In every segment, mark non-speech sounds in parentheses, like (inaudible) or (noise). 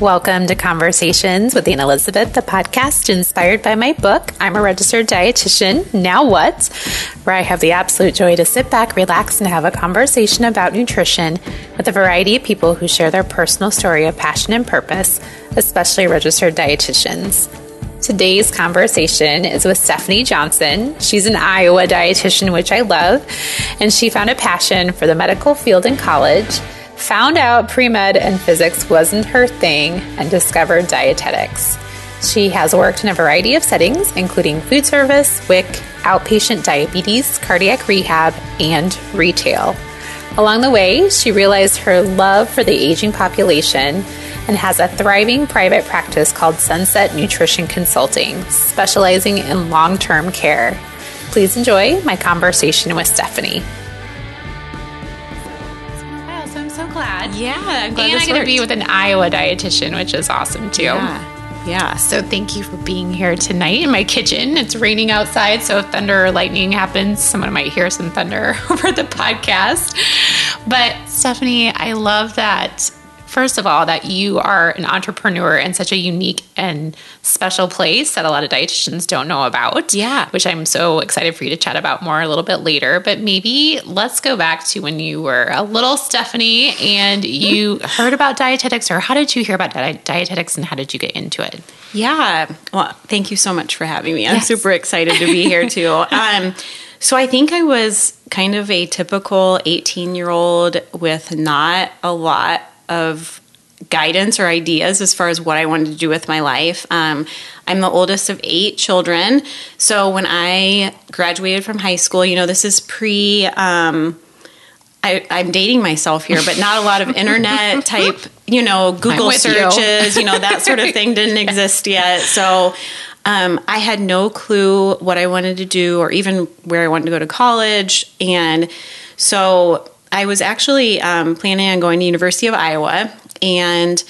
Welcome to Conversations with Anne Elizabeth, the podcast inspired by my book, I'm a Registered Dietitian, Now What? Where I have the absolute joy to sit back, relax, and have a conversation about nutrition with a variety of people who share their personal story of passion and purpose, especially registered dietitians. Today's conversation is with Stephanie Johnson. She's an Iowa dietitian, which I love, and she found a passion for the medical field in college found out pre med and physics wasn't her thing, and discovered dietetics. She has worked in a variety of settings, including food service, WIC, outpatient diabetes, cardiac rehab, and retail. Along the way, she realized her love for the aging population and has a thriving private practice called Sunset Nutrition Consulting, specializing in long term care. Please enjoy my conversation with Stephanie. Glad. Yeah, I'm glad and I'm going to be with an Iowa dietitian, which is awesome too. Yeah. yeah. So thank you for being here tonight in my kitchen. It's raining outside, so if thunder or lightning happens, someone might hear some thunder (laughs) over the podcast. But Stephanie, I love that first of all, that you are an entrepreneur in such a unique and special place that a lot of dietitians don't know about. Yeah. Which I'm so excited for you to chat about more a little bit later. But maybe let's go back to when you were a little Stephanie and you (laughs) heard about dietetics, or how did you hear about dietetics and how did you get into it? Yeah. Well, thank you so much for having me. I'm yes. super excited to be here (laughs) too. Um, so I think I was kind of a typical 18 year old with not a lot of guidance or ideas as far as what I wanted to do with my life. Um, I'm the oldest of eight children. So when I graduated from high school, you know, this is pre. Um, I, am dating myself here, but not a lot of internet (laughs) type, you know, Google searches, you. you. know, that sort of thing (laughs) didn't exist yet. So um, I had no clue what I wanted to do or even where I wanted to go to college. And so I was actually um, planning on going to University of Iowa, and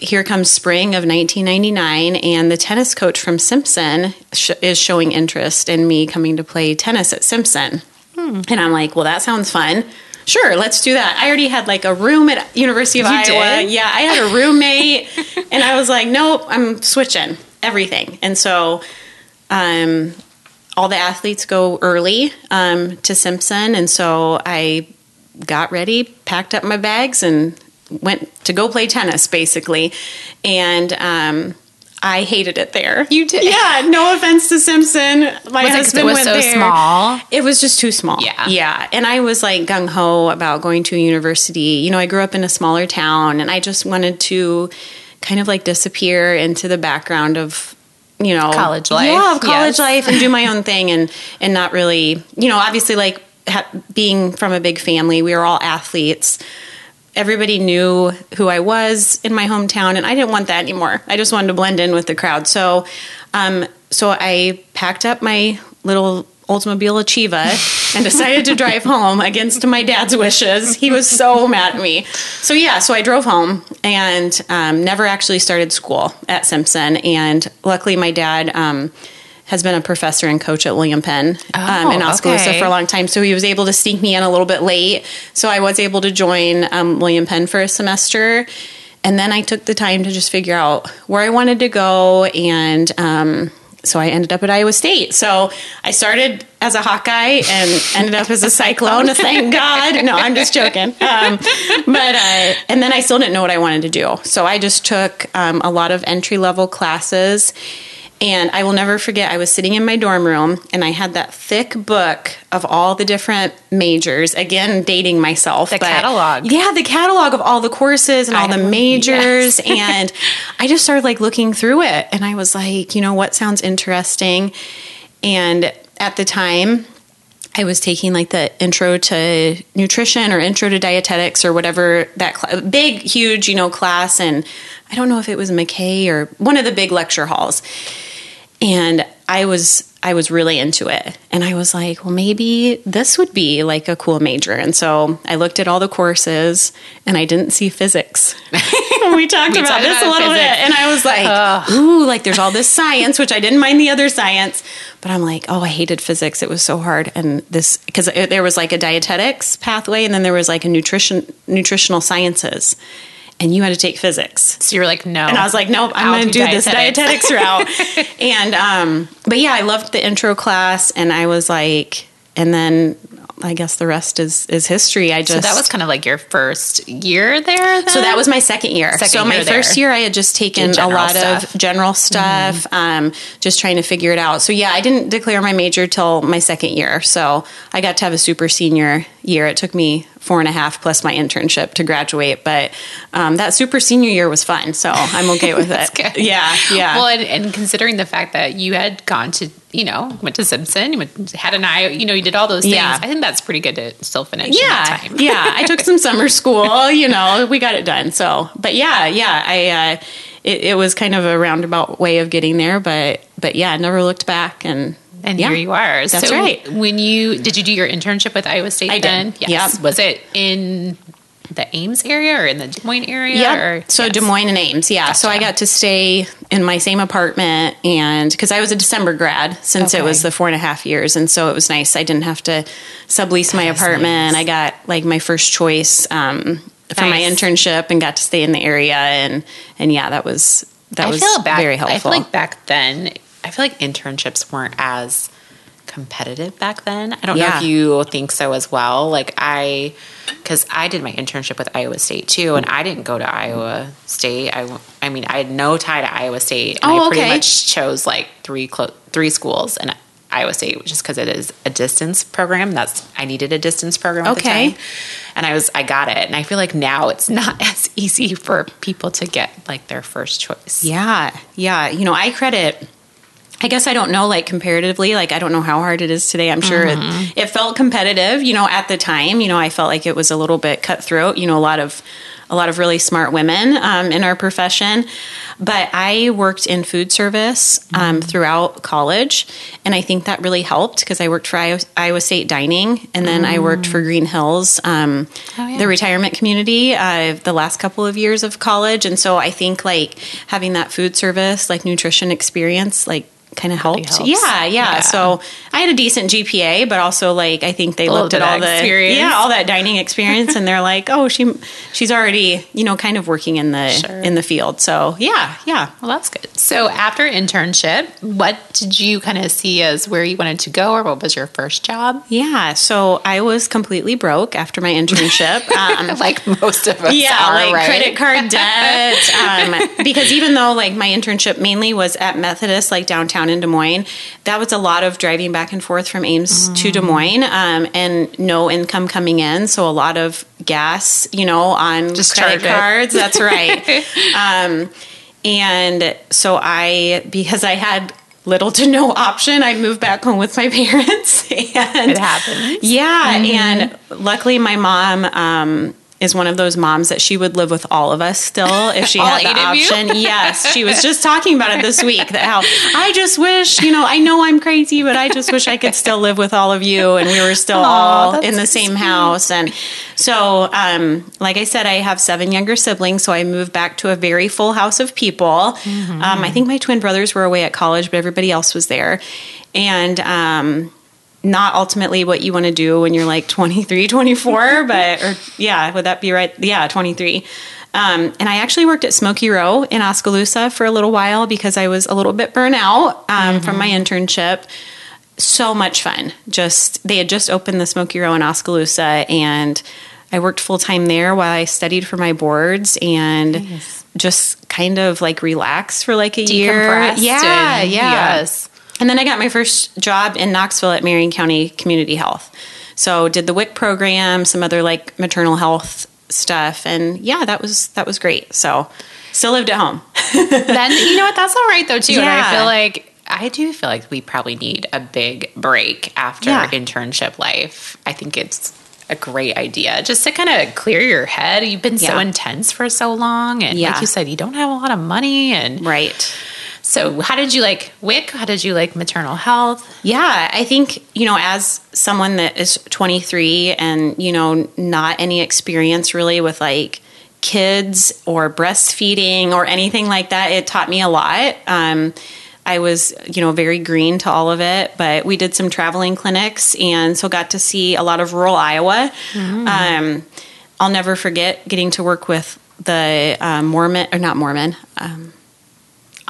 here comes spring of 1999, and the tennis coach from Simpson sh- is showing interest in me coming to play tennis at Simpson. Hmm. And I'm like, well, that sounds fun. Sure, let's do that. I already had like a room at University of you Iowa. Did? Yeah, I had a roommate, and I was like, nope, I'm switching everything. And so, um, all the athletes go early um, to Simpson, and so I got ready, packed up my bags, and went to go play tennis, basically. And um, I hated it there. You did? Yeah. No offense to Simpson. My was husband it, was went so there. small. It was just too small. Yeah. Yeah. And I was like gung ho about going to a university. You know, I grew up in a smaller town, and I just wanted to kind of like disappear into the background of you know college life yeah college yes. life and do my (laughs) own thing and and not really you know obviously like ha- being from a big family we were all athletes everybody knew who I was in my hometown, and I didn't want that anymore. I just wanted to blend in with the crowd. So, um, so I packed up my little Oldsmobile Achieva and decided to drive home against my dad's wishes. He was so mad at me. So yeah, so I drove home and um, never actually started school at Simpson. And luckily, my dad. Um, has been a professor and coach at William Penn um, oh, in Oskaloosa okay. for a long time. So he was able to sneak me in a little bit late. So I was able to join um, William Penn for a semester. And then I took the time to just figure out where I wanted to go. And um, so I ended up at Iowa State. So I started as a Hawkeye and ended up as a Cyclone. (laughs) thank God. No, I'm just joking. Um, but uh, and then I still didn't know what I wanted to do. So I just took um, a lot of entry level classes and I will never forget, I was sitting in my dorm room and I had that thick book of all the different majors. Again, dating myself. The catalog. Yeah, the catalog of all the courses and all I, the majors. Yes. (laughs) and I just started like looking through it and I was like, you know, what sounds interesting? And at the time, I was taking like the intro to nutrition or intro to dietetics or whatever that cl- big, huge, you know, class. And I don't know if it was MacKay or one of the big lecture halls and I was I was really into it. And I was like, well, maybe this would be like a cool major. And so I looked at all the courses and I didn't see physics. (laughs) we talked we about this about a little physics. bit. And I was like, Ugh. ooh, like there's all this science, which I didn't mind the other science. But I'm like, oh, I hated physics. It was so hard. And this, because there was like a dietetics pathway and then there was like a nutrition, nutritional sciences. And you had to take physics. So you were like, no. And I was like, nope, I'm going to do, do this dietetics (laughs) route. and, um, but yeah, I loved the intro class and I was like, and then I guess the rest is is history. I just so that was kind of like your first year there. Then? So that was my second year. Second so my year first year, I had just taken a lot stuff. of general stuff, mm-hmm. um, just trying to figure it out. So yeah, I didn't declare my major till my second year. So I got to have a super senior year. It took me four and a half plus my internship to graduate. But um, that super senior year was fun, so I'm okay with (laughs) it. Good. Yeah, yeah. Well, and, and, considering the fact that you had gone to, you know, went to Simpson, you went, had an eye, you know, you did all those things. Yeah. I think that's pretty good to still finish. Yeah, yeah. I took some summer (laughs) school. You know, we got it done. So, but yeah, yeah. I. Uh, it, it was kind of a roundabout way of getting there, but but yeah, I never looked back and and yeah, here you are. That's so right. When you did you do your internship with Iowa State? I then? did. Yes. Was it in the Ames area or in the Des Moines area? Yeah. So yes. Des Moines and Ames. Yeah. Gotcha. So I got to stay in my same apartment and because I was a December grad since okay. it was the four and a half years. And so it was nice. I didn't have to sublease my apartment. Nice. I got like my first choice um, for nice. my internship and got to stay in the area. And, and yeah, that was, that I was back, very helpful. I feel like back then I feel like internships weren't as competitive back then. I don't yeah. know if you think so as well. Like I, because I did my internship with Iowa State too, and I didn't go to Iowa State. I, I mean, I had no tie to Iowa State, and oh, I pretty okay. much chose like three clo- three schools and Iowa State just because it is a distance program. That's I needed a distance program at okay. the time, and I was I got it. And I feel like now it's (laughs) not as easy for people to get like their first choice. Yeah, yeah. You know, I credit I guess I don't know, like comparatively, like I don't know how hard it is today. I'm sure mm-hmm. it, it, felt competitive, you know, at the time. You know, I felt like it was a little bit cutthroat. You know, a lot of a lot of really smart women um, in our profession. But I worked in food service um, mm-hmm. throughout college, and I think that really helped because I worked for Iowa, Iowa, State Dining, and then mm. I worked for Green Hills, um, oh, yeah. the retirement community, uh, the last couple of years of college. And so I think like having that food service, like nutrition experience, like kind of helped. Yeah, yeah, yeah, So I had a decent GPA, but also like I think they looked at all the experience. yeah all that dining experience, and they're like, oh, she she's already you know kind of working in the sure. in the field. So yeah, yeah. Well, that's good. So after internship, what did you kind of see as where you wanted to go, or what was your first job? Yeah, so I was completely broke after my internship, (laughs) um, like most of us. Yeah, are, like right? credit card (laughs) debt. um, because even though like my internship mainly was at Methodist, like downtown in Des Moines, that was a lot of driving back and forth from Ames mm. to Des Moines, um, and no income coming in, so a lot of gas, you know, on Just credit cards. That's right. (laughs) um, and so I, because I had little to no option. I moved back home with my (laughs) parents, and it happened. Yeah, mm-hmm. and luckily my mom um, is one of those moms that she would live with all of us still if she (laughs) had the option. yes, she was just (laughs) talking about it this week that how I just wish, you know, I know I'm crazy, but I just wish I could still live with all of you and we were still Aww, all in the same sweet. house. And so, um, like I said, I have seven younger siblings, so I moved back to a very full house of people. Mm-hmm. Um, I think my twin brothers were away at college, but everybody else was there. And um, not ultimately what you want to do when you're like 23, 24, (laughs) but, or yeah, would that be right? Yeah, 23. Um, and I actually worked at Smokey Row in Oskaloosa for a little while because I was a little bit burnt out um, mm-hmm. from my internship. So much fun. Just, they had just opened the Smokey Row in Oskaloosa and I worked full time there while I studied for my boards and nice. just kind of like relaxed for like a year. Yeah, yeah. Yes. And then I got my first job in Knoxville at Marion County Community Health. So did the WIC program, some other like maternal health stuff, and yeah, that was that was great. So still lived at home. (laughs) then you know what? That's all right though too. Yeah. And I feel like I do feel like we probably need a big break after yeah. internship life. I think it's a great idea just to kind of clear your head. You've been yeah. so intense for so long, and yeah. like you said, you don't have a lot of money, and right so, how did you like WIC? How did you like maternal health? Yeah, I think, you know, as someone that is 23 and, you know, not any experience really with like kids or breastfeeding or anything like that, it taught me a lot. Um, I was, you know, very green to all of it, but we did some traveling clinics and so got to see a lot of rural Iowa. Mm. Um, I'll never forget getting to work with the um, Mormon or not Mormon. Um,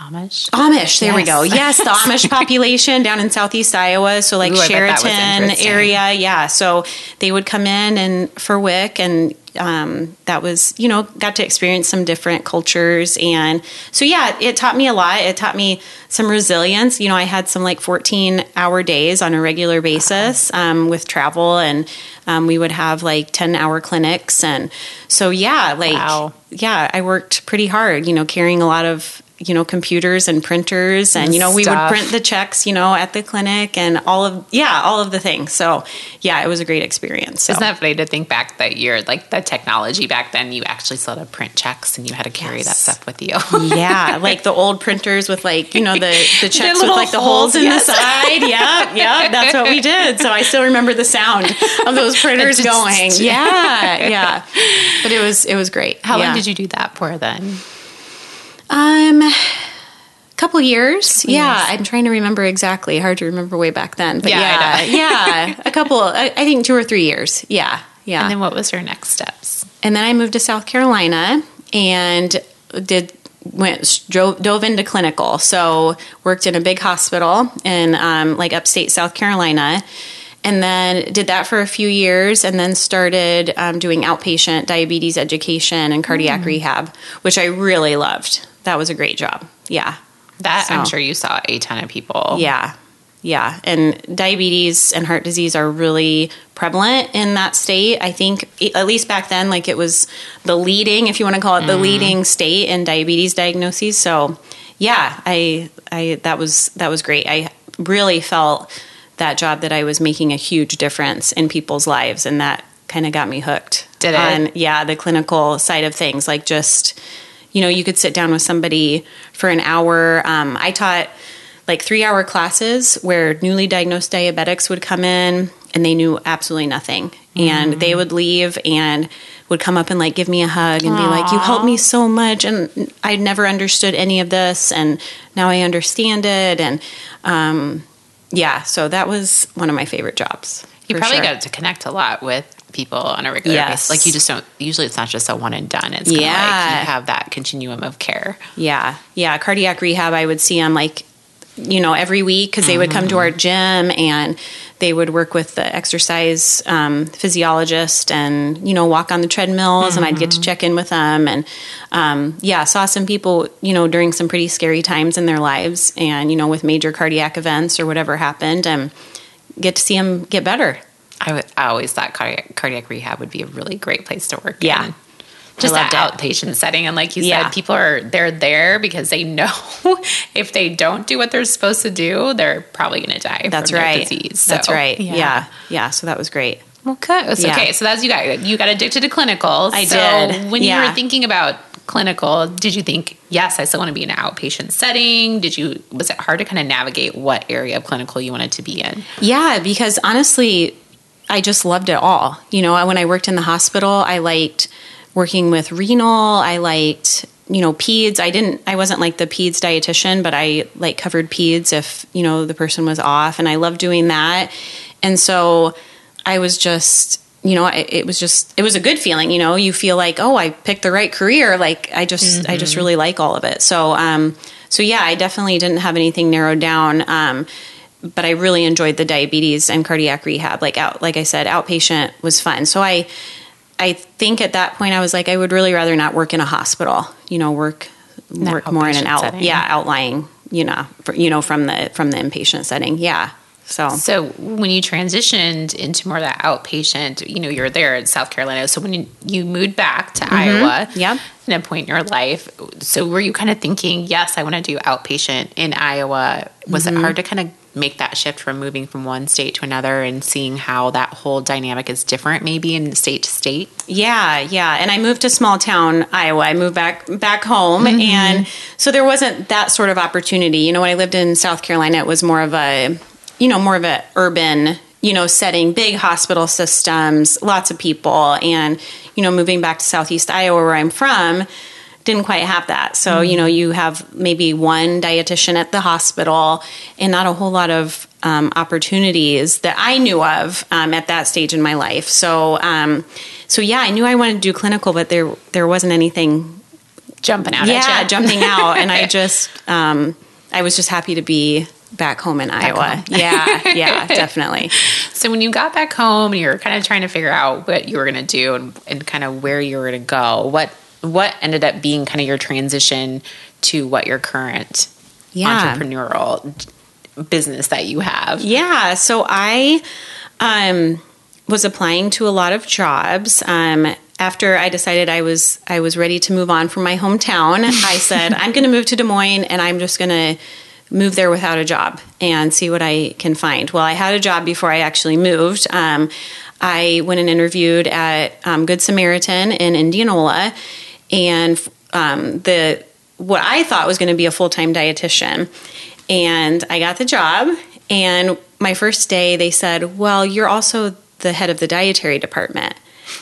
Amish. Amish, there we go. Yes, the Amish (laughs) population down in southeast Iowa, so like Ooh, I bet that was Sheraton area, yeah. So they would come in and for WIC, and um, that was you know got to experience some different cultures, and so yeah, it taught me a lot. It taught me some resilience. You know, I had some like fourteen hour days on a regular basis um, with travel, and um, we would have like ten hour clinics, and so yeah, like Wow. yeah, I worked pretty hard. You know, carrying a lot of you know computers and printers and you know we would print the checks you know at the clinic and all of yeah all of the things so yeah it was a great experience so. Isn't that funny to think back that you're like the technology back then? You actually still had to print checks and you had to carry that stuff with you. (laughs) yeah (laughs) like the old printers with like you know the the checks with like the holes, holes in yes. the side yeah yeah that's what we (laughs) did so i still remember the sound of those printers going yeah yeah but it was it was great How yeah. long did you do that for then? Um, couple years. yeah, years. I'm trying to remember exactly. Hard to remember way back then, but Yeah, yeah, yeah, (laughs) a couple. I, I think two or three years. Yeah, yeah. And then what was your next steps? And then I moved to South Carolina and did went drove, dove into clinical. So worked in a big hospital in um, like upstate South Carolina, and then did that for a few years, and then started um, doing outpatient diabetes education and cardiac rehab, which I really loved. That was a great job. Yeah. That I'm sure you saw a ton of people. Yeah. Yeah. And diabetes and heart disease are really prevalent in that state. I think, at least back then, like it was the leading, if you want to call it the mm-hmm. leading state in diabetes diagnoses. So, yeah, I, I, that was, that was great. I really felt that job that I was making a huge difference in people's lives. And that kind of got me hooked. Did it? On, yeah, the clinical side of things. Like just, you know, you could sit down with somebody for an hour. Um, I taught like three hour classes where newly diagnosed diabetics would come in and they knew absolutely nothing. And they would leave and would come up and like give me a hug and be like, You helped me so much. And I'd never understood any of this. And now I understand it. And um, yeah, so that was one of my favorite jobs. You probably sure. got to connect a lot with people on a regular Yes. basis. Like you just don't. Usually, it's not just a one and done. It's of like Yeah. you have that continuum of care. Yeah, yeah. Cardiac rehab, I would see them like, you know, every week because they would come to our gym and they would work with the exercise um, physiologist and you know walk on the treadmills, and I'd get to check in with them and um, yeah, saw some people you know during some pretty scary times in their lives and you know with major cardiac events or whatever happened and get to see them get better. I I always thought cardiac, cardiac rehab would be a really great place to work. Yeah. in. Just loved that it. outpatient setting, and like you Yeah. said, people are they're there because they know (laughs) if they don't do what they're supposed to do, they're probably going to die. That's from their right. disease. That's right. Yeah. yeah, So that was great. Okay. So, Yeah. Okay. So that's you got you got addicted to clinicals. I so did. When you were thinking about clinical, did you think, yes, I still want to be in an outpatient setting? Did you was it hard to kind of navigate what area of clinical you wanted to be in? Yeah, because honestly, I just loved it all. You know, when I worked in the hospital, I liked working with renal. I liked, you know, peds. I didn't, I wasn't like the peds dietitian, but I like covered peds if, you know, the person was off. And I loved doing that. And so I was just, you know, it, it was just, it was a good feeling. You know, you feel like, oh, I picked the right career. Like I just, I just really like all of it. So, um, so yeah, I definitely didn't have anything narrowed down. Um, but I really enjoyed the diabetes and cardiac rehab. Like out, like I said, outpatient was fun. So I, I think at that point I was like, I would really rather not work in a hospital. You know, work work more in an outpatient out, setting. yeah, outlying. You know, for, you know from the from the inpatient setting. Yeah. So So when you transitioned into more of that outpatient, you know, you're there in South Carolina. So when you, you moved back to Iowa, Mm-hmm. Yep. at a point in your life, so were you kind of thinking, yes, I want to do outpatient in Iowa? Was Mm-hmm. it hard to kind of make that shift from moving from one state to another and seeing how that whole dynamic is different, maybe in state to state? Yeah, yeah. And I moved to small town Iowa. I moved back back home mm-hmm. and so there wasn't that sort of opportunity. You know, when I lived in South Carolina it was more of a you know, more of a urban, you know, setting, big hospital systems, lots of people and you know, moving back to southeast Iowa where I'm from didn't quite have that. So, you know, you have maybe one dietitian at the hospital and not a whole lot of um, opportunities that I knew of um, at that stage in my life. So, um, so yeah, I knew I wanted to do clinical, but there there wasn't anything jumping out. Yeah, jumping out, and I (laughs) just um, I was just happy to be back home in back Iowa. Home. yeah, (laughs) yeah, definitely. So when you got back home and you were kind of trying to figure out what you were going to do and, and kind of where you were going to go, what what ended up being kind of your transition to what your current yeah. entrepreneurial business that you have? Yeah, so I um, was applying to a lot of jobs. Um, after I decided I was I was ready to move on from my hometown, I (laughs) said I'm going to move to Des Moines and I'm just going to move there without a job and see what I can find. Well, I had a job before I actually moved. Um, I went and interviewed at um, Good Samaritan in Indianola, and um, the what I thought was going to be a full time dietitian, and I got the job. And my first day, they said, "Well, you're also the head of the dietary department,"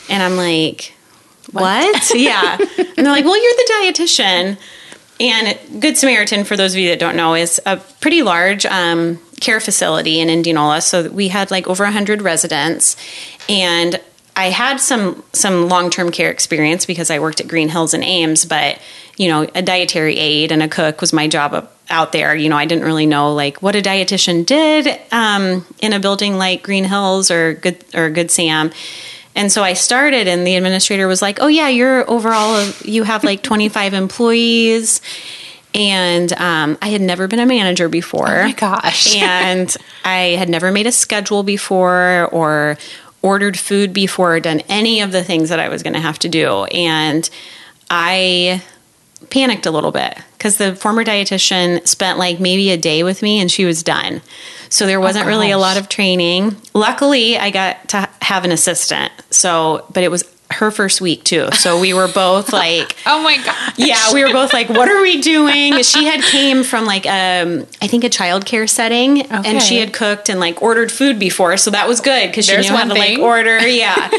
and I'm like, "What?" what? (laughs) yeah, and they're like, "Well, you're the dietitian." And Good Samaritan, for those of you that don't know, is a pretty large um, care facility in Indianola. So we had like over 100 residents. And I had some some long term care experience because I worked at Green Hills and Ames, but you know, a dietary aide and a cook was my job out there. You know, I didn't really know like what a dietitian did um, in a building like Green Hills or Good or Good Sam. And so I started, and the administrator was like, "Oh yeah, you're overall you have like 25 employees." And um, I had never been a manager before. Oh my gosh! (laughs) and I had never made a schedule before, or ordered food before, or done any of the things that I was going to have to do. And I panicked a little bit because the former dietitian spent like maybe a day with me and she was done. So there wasn't oh, really a lot of training. Luckily, I got to have an assistant. So, but it was her first week too. So we were both like, (laughs) "Oh my god!" Yeah, we were both like, "What are we doing?" She had came from like um, I think a childcare setting, okay. and she had cooked and like ordered food before, so that was good because she knew how to thing. like order. (laughs) Yeah.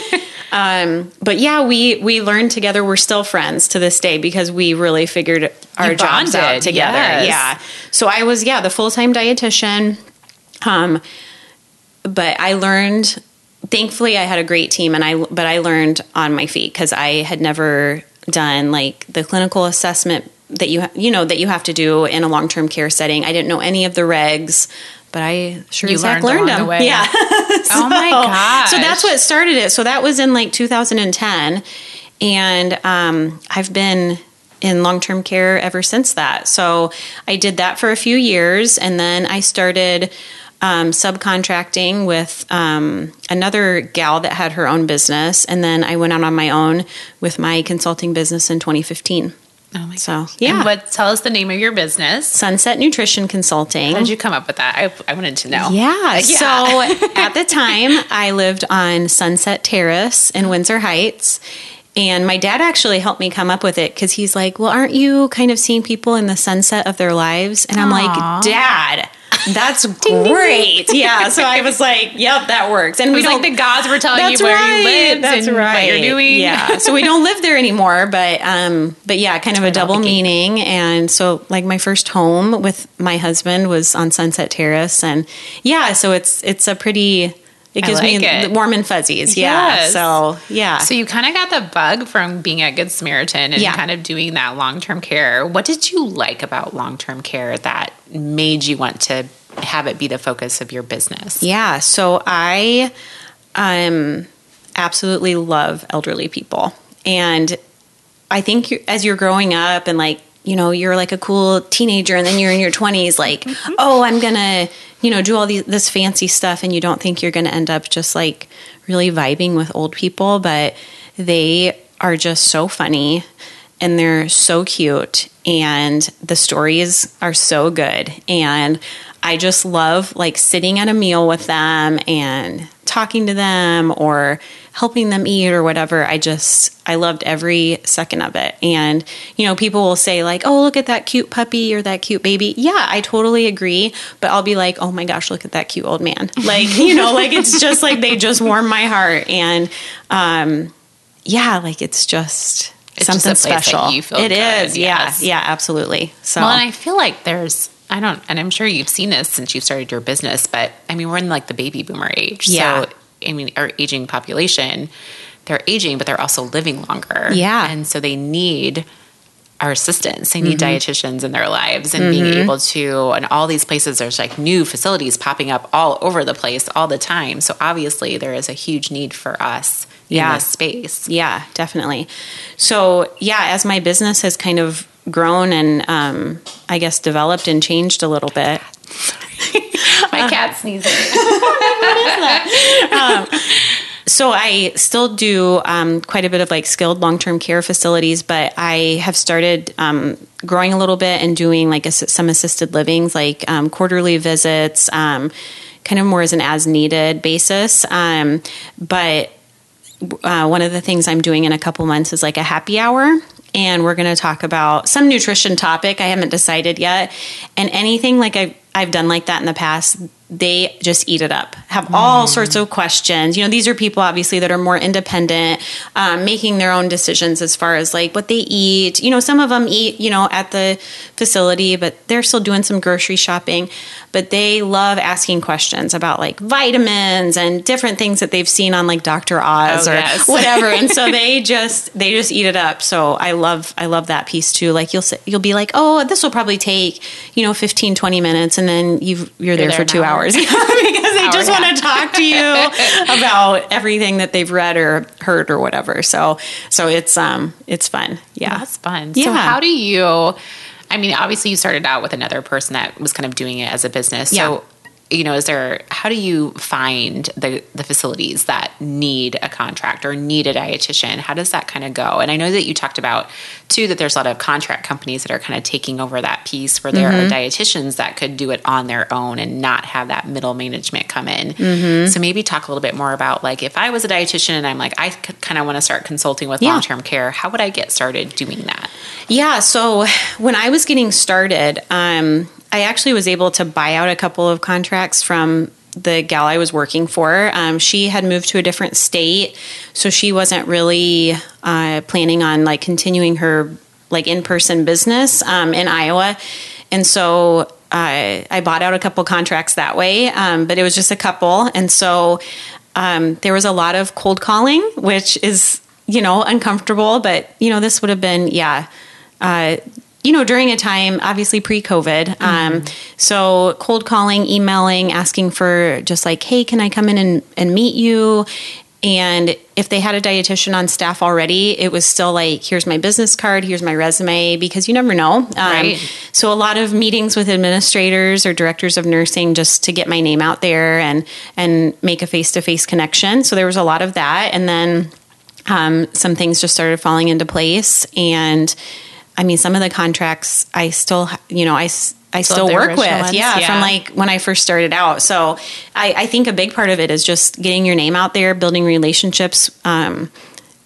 um, but yeah, we we learned together. We're still friends to this day because we really figured our jobs out together. Yes. Yeah. So I was yeah the full time dietitian. Um, but I learned. Thankfully, I had a great team, and I but I learned on my feet because I had never done like the clinical assessment that you you know that you have to do in a long term care setting. I didn't know any of the regs, but I sure you learned, learned them. Yeah. so, (laughs) oh my god! So that's what started it. So that was in like 2010, and um, I've been in long term care ever since that. So I did that for a few years, and then I started um, subcontracting with um, another gal that had her own business, and then I went out on my own with my consulting business in 2015. Oh my so gosh. yeah. And what? Tell us the name of your business. Sunset Nutrition Consulting. How did you come up with that? I, I wanted to know. Yeah. (laughs) yeah. So at the time, I lived on Sunset Terrace in Windsor Heights. And my dad actually helped me come up with it because he's like, Well, aren't you kind of seeing people in the sunset of their lives? And I'm Aww. like, Dad, that's (laughs) great. yeah. So I was like, yep, that works. And we don't, like the gods were telling you where right, you live that's and right. what you're doing. Yeah. so we don't live there anymore, but um, but yeah, kind of a double meaning. And so like my first home with my husband was on Sunset Terrace, and yeah, so it's it's a pretty it gives like me it. warm and fuzzies. Yeah. So, yeah. So, you kind of got the bug from being at Good Samaritan and yeah. kind of doing that long term care. What did you like about long term care that made you want to have it be the focus of your business? Yeah. So, I um, absolutely love elderly people. And I think as you're growing up and like you know, you're like a cool teenager and then you're in your 20s, like, mm-hmm. oh, I'm to, you know, do all these, this fancy stuff. And you don't think you're to end up just like really vibing with old people, but they are just so funny and they're so cute and the stories are so good. And I just love like sitting at a meal with them and talking to them or helping them eat or whatever. I just, I loved every second of it. And, you know, people will say, like, oh, look at that cute puppy or that cute baby. Yeah, I totally agree. But I'll be like, oh my gosh, look at that cute old man. (laughs) Like, you know, like it's just like they just warm my heart. And, um, yeah, like it's just, it's something just special. you feel it good, is, yes. yeah, yeah, absolutely. So, well, and I feel like there's I don't, and I'm sure you've seen this since you started your business, but I mean, we're in like the baby boomer age. Yeah. So, I mean, our aging population, they're aging, but they're also living longer. Yeah. And so they need our assistance. They need Mm-hmm. dietitians in their lives and being able to, and all these places, there's like new facilities popping up all over the place all the time. So obviously there is a huge need for us Yeah. in this space. Yeah, definitely. So, yeah, as my business has kind of grown and um, I guess developed and changed a little bit. (laughs) My cat sneezing. (laughs) So I still do um, quite a bit of like skilled long term care facilities, but I have started um, growing a little bit and doing like ass- some assisted livings, like um, quarterly visits, um, kind of more as an as needed basis. Um, but uh, one of the things I'm doing in a couple months is like a happy hour. And we're going to talk about some nutrition topic. I haven't decided yet. And anything like I've, I've done like that in the past, they just eat it up, have all sorts of questions. You know, these are people obviously that are more independent, um, making their own decisions as far as like what they eat. You know, some of them eat, you know, at the facility, but they're still doing some grocery shopping. But they love asking questions about like vitamins and different things that they've seen on like Dr. Oz Oh, or yes. (laughs) whatever. and so they just they just eat it up. So I love I love that piece too. Like you'll say, you'll be like, "Oh, this will probably take, you know, 15 20 minutes." And then you've you're, there, there for 2 hour. Hours (laughs) because they Hour just want to talk to you (laughs) about everything that they've read or heard or whatever. So so it's um it's fun. Yeah. That's fun. So how do you I mean, obviously you started out with another person that was kind of doing it as a business. Yeah. You know, is there how do you find the the facilities that need a contract or need a dietitian? How does that kind of go? And I know that you talked about too that there's a lot of contract companies that are kind of taking over that piece where there Mm-hmm. are dietitians that could do it on their own and not have that middle management come in. Mm-hmm. So maybe talk a little bit more about like if I was a dietitian and I'm like I kind of want to start consulting with Yeah. long term care, how would I get started doing that? Yeah, so when I was getting started, um, I actually was able to buy out a couple of contracts from the gal I was working for. Um, she had moved to a different state, so she wasn't really uh, planning on like continuing her like in person business um, in Iowa, and so. I I bought out a couple contracts that way, um, but it was just a couple, and so um, there was a lot of cold calling, which is you know uncomfortable. But you know this would have been yeah uh, you know, during a time obviously pre-COVID. Um, so cold calling, emailing, asking for just like, hey, can I come in and, and meet you? And if they had a dietitian on staff already, it was still like, here's my business card, here's my resume, because you never know. Um, Right. So a lot of meetings with administrators or directors of nursing just to get my name out there and and make a face to face connection. So there was a lot of that, and then um, some things just started falling into place. And I mean, some of the contracts I still, you know, I Still still work with. Yeah, Yeah. From like when I first started out. So I, I think a big part of it is just getting your name out there, building relationships. Um,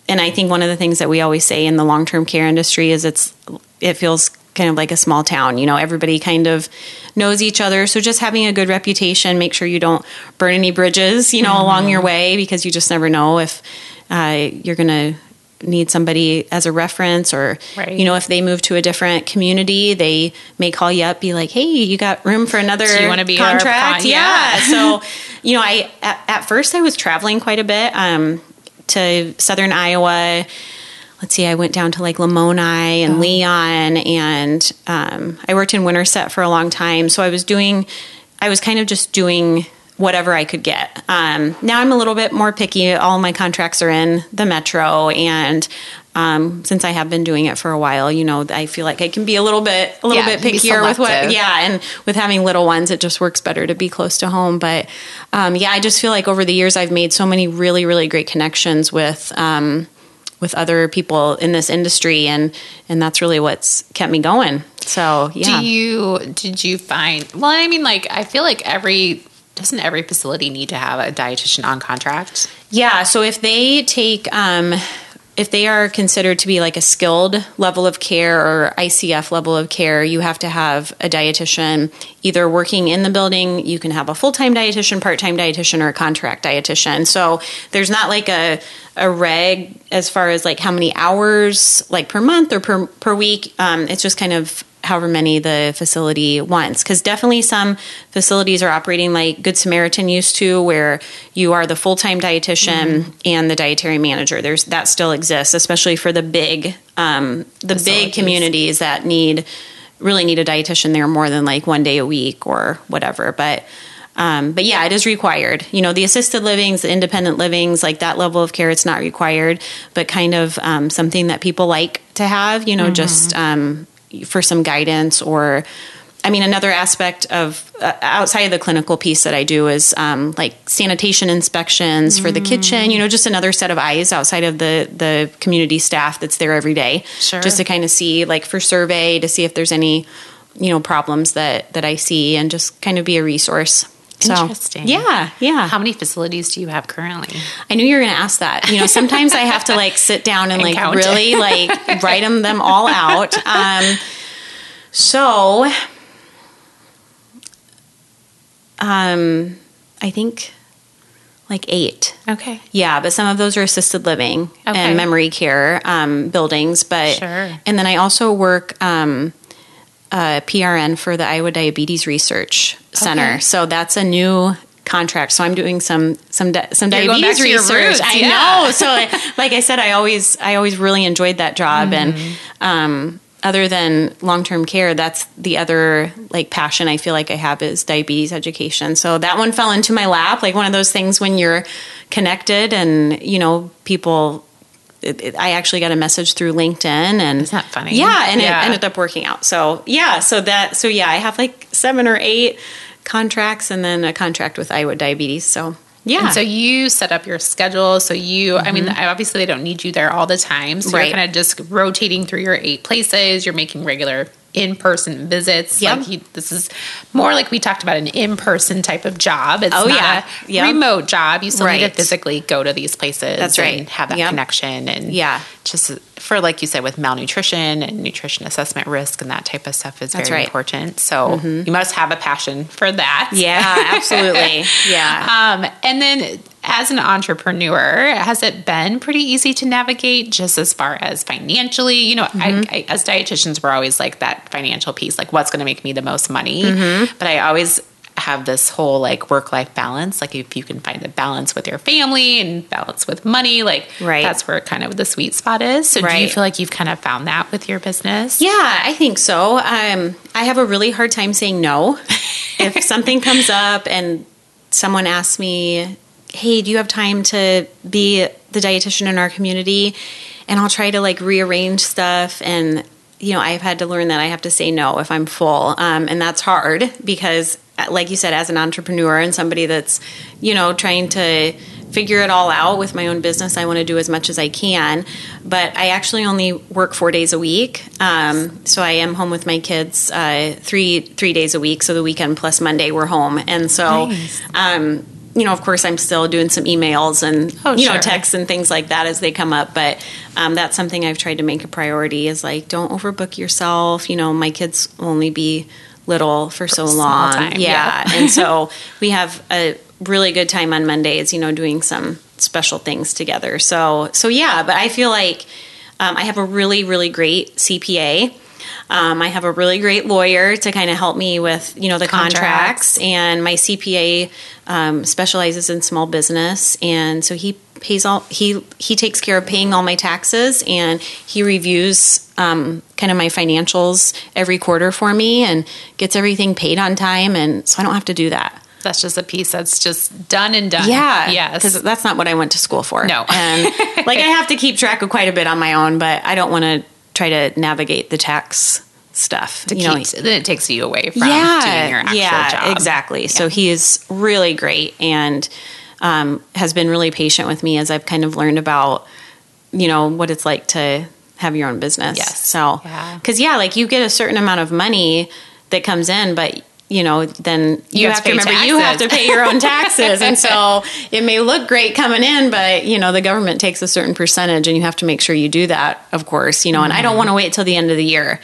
and I think one of the things that we always say in the long term care industry is it's, it feels kind of like a small town. You know, everybody kind of knows each other. So just having a good reputation, make sure you don't burn any bridges, you know, along your way because you just never know if uh, you're going to need somebody as a reference or Right. you know if they move to a different community they may call you up be like hey you got room for another you wanna be our contract con- yeah. yeah. so (laughs) you know i at, at first i was traveling quite a bit um, to southern iowa let's see, I went down to like Lamoni Oh. and Leon, and um, I worked in Winterset for a long time. So I was doing, I was kind of just doing whatever I could get. Um, now I'm a little bit more picky. All my contracts are in the metro, and um, since I have been doing it for a while, you know, I feel like I can be a little bit, a little Yeah, bit pickier with what, yeah, and with having little ones, it just works better to be close to home. But um, yeah, I just feel like over the years, I've made so many really, really great connections with. Um, with other people in this industry and and that's really what's kept me going so yeah Do you did you find well I mean like I feel like every doesn't every facility need to have a dietitian on contract? yeah so if they take um if they are considered to be like a skilled level of care or ICF level of care, you have to have a dietitian either working in the building, you can have a full time dietitian, part time dietitian, or a contract dietitian. So there's not like a, a reg as far as like how many hours like per month or per, per week. Um, it's just kind of however many the facility wants. Because definitely some facilities are operating like Good Samaritan used to, where you are the full time dietitian mm-hmm. and the dietary manager. There's that still exists, especially for the big um, the big communities that need really need a dietitian there more than like one day a week or whatever. But um, but yeah, it is required. You know, the assisted livings, the independent livings, like that level of care, it's not required, but kind of um, something that people like to have. You know, mm-hmm. just um, for some guidance or. I mean, another aspect of uh, outside of the clinical piece that I do is um, like sanitation inspections mm. for the mm. kitchen. You know, just another set of eyes outside of the the community staff that's there every day, sure. just to kind of see, like for survey, to see if there's any you know problems that that I see, and just kind of be a resource. So, Interesting. Yeah, yeah. How many facilities do you have currently? I knew you were going to ask that. You know, sometimes I have to like sit down and, and like really like write them them all out. Um, so, um, I think like eight. Okay. Yeah, but some of those are assisted living okay. and memory care um, buildings. But sure. and then I also work. Um, uh, PRN for the Iowa Diabetes Research Center. Okay. So that's a new contract. So I'm doing some some di- some You're diabetes research. I yeah. know. So like I said, I always I always really enjoyed that job mm-hmm. and. Um, other than long-term care that's the other like passion i feel like i have is diabetes education so that one fell into my lap like one of those things when you're connected and you know people it, it, I actually got a message through LinkedIn, and is that funny? Yeah, and yeah. it ended up working out. So yeah, so that so yeah, I have like seven or eight contracts, and then a contract with Iowa Diabetes. So yeah. And so you set up your schedule. So you, mm-hmm. I mean, mm-hmm. obviously they don't need you there all the time. So right. you're kind of just rotating through your eight places. You're making regular in-person visits. Yep. Like you, this is more like we talked about an in-person type of job. It's oh, not yeah. a yep. remote job. You still right. need to physically go to these places. That's right. And have that yep. connection and yeah, just for like you said with malnutrition and nutrition assessment risk and that type of stuff is That's very right. important. So mm-hmm. you must have a passion for that. Yeah, absolutely. (laughs) yeah. Um, and then as an entrepreneur, has it been pretty easy to navigate just as far as financially? You know, mm-hmm. I, I, as dietitians, we're always like that financial piece, like what's going to make me the most money. Mm-hmm. But I always have this whole like work life balance. Like if you can find the balance with your family and balance with money, like right. that's where kind of the sweet spot is. So right. do you feel like you've kind of found that with your business? Yeah, I think so. Um, I have a really hard time saying no. (laughs) if something comes up and someone asks me hey, do you have time to be the dietitian in our community? And I'll try to like rearrange stuff. And, you know, I've had to learn that I have to say no if I'm full. Um, and that's hard because, like you said, as an entrepreneur and somebody that's, you know, trying to figure it all out with my own business. I want to do as much as I can, but I actually only work four days a week. Um, so I am home with my kids uh, three three days a week. So the weekend plus Monday we're home, and so nice. um, you know, of course, I'm still doing some emails and oh, you sure. know texts and things like that as they come up. But um, that's something I've tried to make a priority. Is like don't overbook yourself. You know, my kids will only be little for, for so long. Time, yeah, (laughs) and so we have a really good time on Mondays. You know, doing some special things together. So so yeah, but I feel like um, I have a really really great CPA. Um, I have a really great lawyer to kind of help me with you know the contracts, contracts and my CPA um, specializes in small business, and so he pays all he he takes care of paying all my taxes, and he reviews um, kind of my financials every quarter for me, and gets everything paid on time, and so I don't have to do that that's just a piece that's just done and done. Yeah. Yes. Because that's not what I went to school for. No. and (laughs) like I have to keep track of quite a bit on my own, but I don't want to try to navigate the tax stuff. To you keep, know, then it takes you away from yeah, doing your actual yeah, job. Exactly. Yeah. So he is really great and um, has been really patient with me as I've kind of learned about, you know, what it's like to have your own business. Yes. So, because yeah. yeah, like you get a certain amount of money that comes in, but you know, then you, you have, have, to, remember taxes. you have to pay your own taxes. and so (laughs) it may look great coming in, but you know, the government takes a certain percentage and you have to make sure you do that, of course, you know, and mm-hmm. I don't mm-hmm. want to wait till the end of the year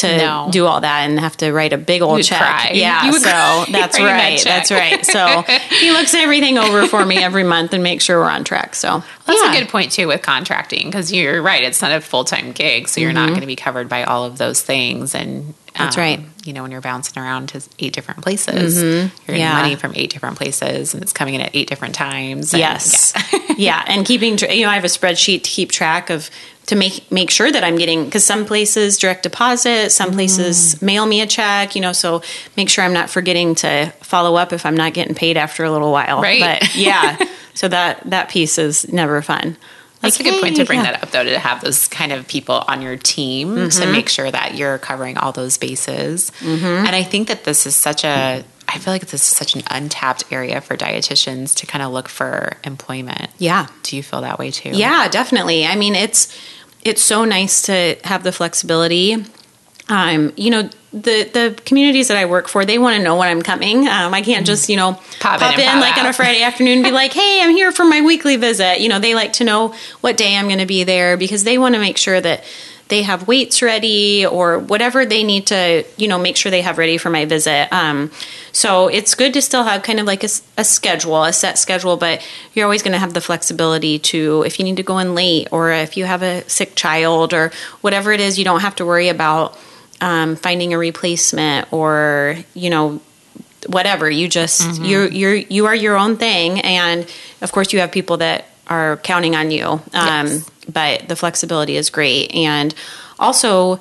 to no. do all that and have to write a big old You'd check. Cry. Yeah, so (laughs) that's right. That that's right. So (laughs) he looks everything over for me every month and makes sure we're on track. So that's yeah. a good point too with contracting because you're right. It's not a full time gig, so you're mm-hmm. not going to be covered by all of those things. And That's um, right. You know, when you're bouncing around to eight different places, mm-hmm. you're getting yeah. money from eight different places, and it's coming in at eight different times. And, yes, yeah. (laughs) yeah, and keeping you know, I have a spreadsheet to keep track of to make make sure that I'm getting because some places direct deposit, some places mm. mail me a check, you know, so make sure I'm not forgetting to follow up if I'm not getting paid after a little while. Right. But (laughs) yeah, so that that piece is never fun. That's like, a good point to bring yeah. that up, though, to have those kind of people on your team mm-hmm. to make sure that you're covering all those bases. Mm-hmm. And I think that this is such a, I feel like this is such an untapped area for dietitians to kind of look for employment. Yeah. Do you feel that way too? Yeah, definitely. I mean, it's it's so nice to have the flexibility. Um, you know, the the communities that I work for, they want to know when I'm coming. Um, I can't just you know pop, pop in, in like out. on a Friday (laughs) afternoon and be like, "Hey, I'm here for my weekly visit." You know, they like to know what day I'm going to be there because they want to make sure that they have weights ready or whatever they need to you know make sure they have ready for my visit. Um, so it's good to still have kind of like a, a schedule, a set schedule, but you're always going to have the flexibility to if you need to go in late or if you have a sick child or whatever it is, you don't have to worry about um, finding a replacement or you know whatever you just mm-hmm. you're you're you are your own thing and of course you have people that are counting on you. Um, yes. but the flexibility is great. And also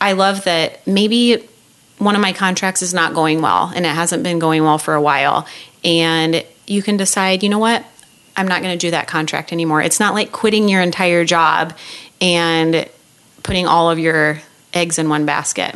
i love that maybe one of my contracts is not going well and it hasn't been going well for a while. And you can decide you know what? I'm not going to do that contract anymore. It's not like quitting your entire job and putting all of your eggs in one basket.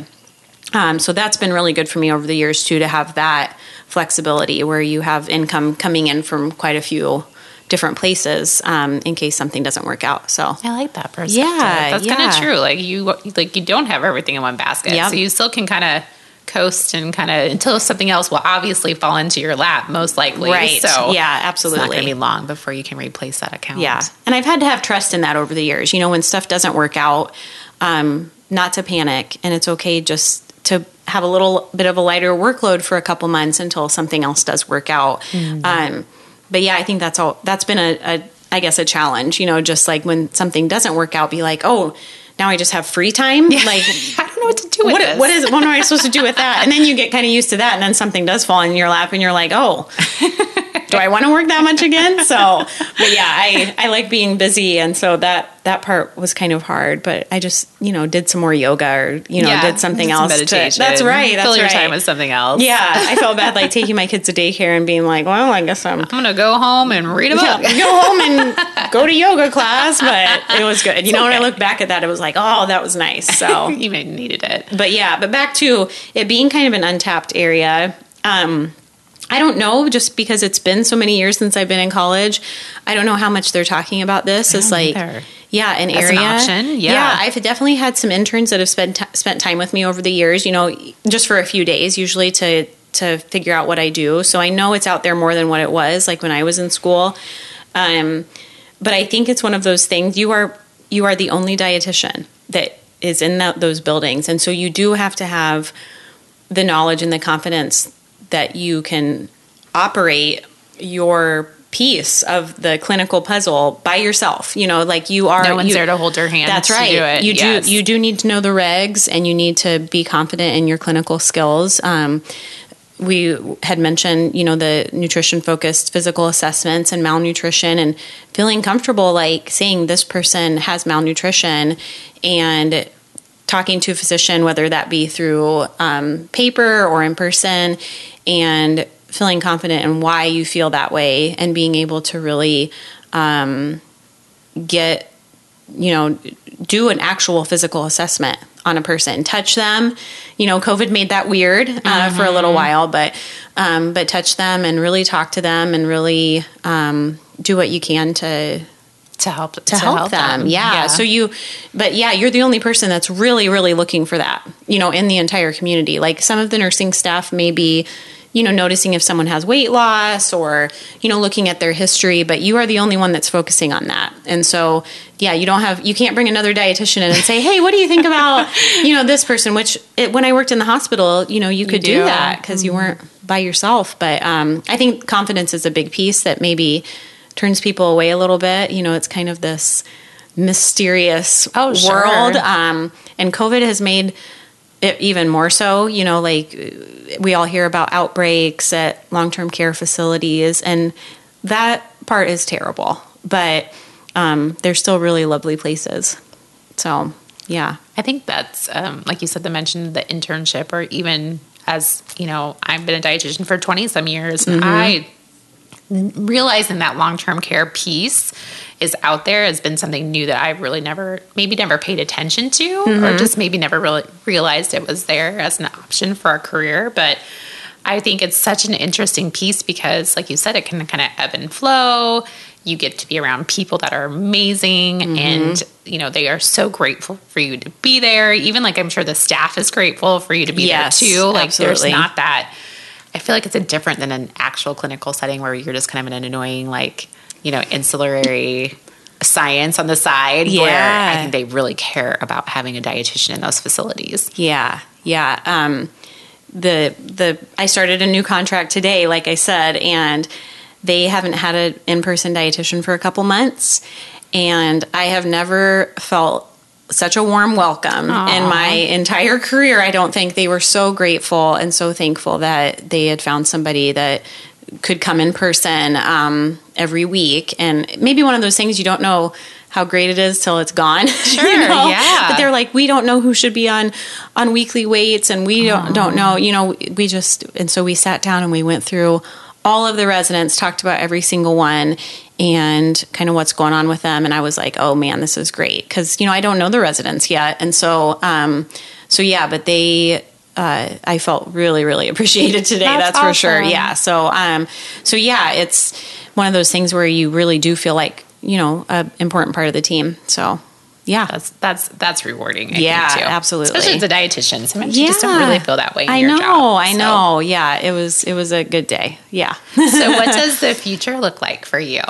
Um, so that's been really good for me over the years too to have that flexibility where you have income coming in from quite a few different places um, in case something doesn't work out. So I like that perspective. Yeah, that's yeah. kind of true. Like you, like you don't have everything in one basket, yep. so you still can kind of coast and kind of until something else will obviously fall into your lap, most likely. Right. So yeah, absolutely. It's not going to be long before you can replace that account. Yeah, and I've had to have trust in that over the years. You know, when stuff doesn't work out. Um, not to panic and it's okay just to have a little bit of a lighter workload for a couple months until something else does work out. Mm-hmm. Um, but yeah, I think that's all. That's been a, a, I guess, a challenge. You know, just like when something doesn't work out, be like, oh, now I just have free time. Yeah. Like (laughs) I don't know what to do with what, this. What is? What am I supposed to do with that? And then you get kind of used to that, and then something does fall in your lap, and you're like, oh. (laughs) do I want to work that much again? (laughs) So, but yeah, I, I like being busy. And so that, that part was kind of hard, but I just, you know, did some more yoga or, you know, yeah, did something else. Meditation. To, that's right. That's Fill your right. time with something else. Yeah. I felt bad like (laughs) taking my kids to daycare and being like, well, I guess I'm, I'm going to go home and read a book. Yeah, go home and (laughs) go to yoga class. But it was good. You it's know, okay. when I look back at that, it was like, oh, that was nice. So you may needed it. But yeah, but back to it being kind of an untapped area. Um, I don't know, just because it's been so many years since I've been in college. I don't know how much they're talking about this It's like, either. yeah, an As area. An option. Yeah. yeah, I've definitely had some interns that have spent t- spent time with me over the years. You know, just for a few days, usually to to figure out what I do. So I know it's out there more than what it was like when I was in school. Um, but I think it's one of those things. You are you are the only dietitian that is in that, those buildings, and so you do have to have the knowledge and the confidence that you can operate your piece of the clinical puzzle by yourself. You know, like you are. No one's you, there to hold your hand. That's right. Do you yes. do. You do need to know the regs, and you need to be confident in your clinical skills. Um, we had mentioned, you know, the nutrition focused physical assessments and malnutrition, and feeling comfortable, like saying this person has malnutrition, and talking to a physician, whether that be through um, paper or in person, and feeling confident in why you feel that way, and being able to really um, get, you know, do an actual physical assessment on a person, touch them. You know, COVID made that weird uh, mm-hmm. for a little mm-hmm. while, but um, but touch them and really talk to them and really um, do what you can to to help to, to help, help, them. them. Yeah. yeah. So you, but yeah, you're the only person that's really, really looking for that. You know, in the entire community. Like some of the nursing staff may be, you know, noticing if someone has weight loss or you know looking at their history, but you are the only one that's focusing on that. And so, yeah, you don't have you can't bring another dietitian in and say, hey, what do you think about you know this person? Which it, when I worked in the hospital, you know, you could you do. do. that because mm-hmm. you weren't by yourself. But um, I think confidence is a big piece that maybe turns people away a little bit. You know, it's kind of this mysterious oh, world. Um, and COVID has made it, even more so, you know, like we all hear about outbreaks at long term care facilities, and that part is terrible. But um, they're still really lovely places. So, yeah. I think that's, um, like you said, the mention the internship, or even as, you know, I've been a dietitian for 20 some years. Mm-hmm. I realizing that long term care piece is out there has been something new that I've really never, maybe never paid attention to, mm-hmm. or just maybe never really realized it was there as an option for a career. But I think it's such an interesting piece because, like you said, it can kind of ebb and flow. You get to be around people that are amazing mm-hmm. and, you know, they are so grateful for you to be there. Even like I'm sure the staff is grateful for you to be yes, there too. Like absolutely. there's not that I feel like it's a different than an actual clinical setting where you're just kind of an annoying, like, you know, ancillary science on the side. Yeah. Where I think they really care about having a dietitian in those facilities. Yeah. Yeah. Um, the, the, I started a new contract today, like I said, and they haven't had an in person dietitian for a couple months. And I have never felt such a warm welcome Aww. in my entire career. I don't think they were so grateful and so thankful that they had found somebody that could come in person um, every week. And maybe one of those things you don't know how great it is till it's gone. (laughs) Sure, you know? yeah. But they're like, we don't know who should be on on weekly weights, and we don't don't know. You know, we just and so we sat down and we went through all of the residents, talked about every single one, and kind of what's going on with them. And I was like, oh man, this is great because you know I don't know the residents yet, and so um, so yeah, but they. Uh, I felt really, really (laughs) appreciated today. That's, that's awesome. for sure. Yeah. So, um, so yeah, it's one of those things where you really do feel like you know an important part of the team. So yeah, that's that's that's rewarding. I yeah, absolutely. Especially as a dietitian, sometimes yeah. you just don't really feel that way. I know, job, I so. know. Yeah, it was it was a good day. Yeah. so, what (laughs) does the future look like for you?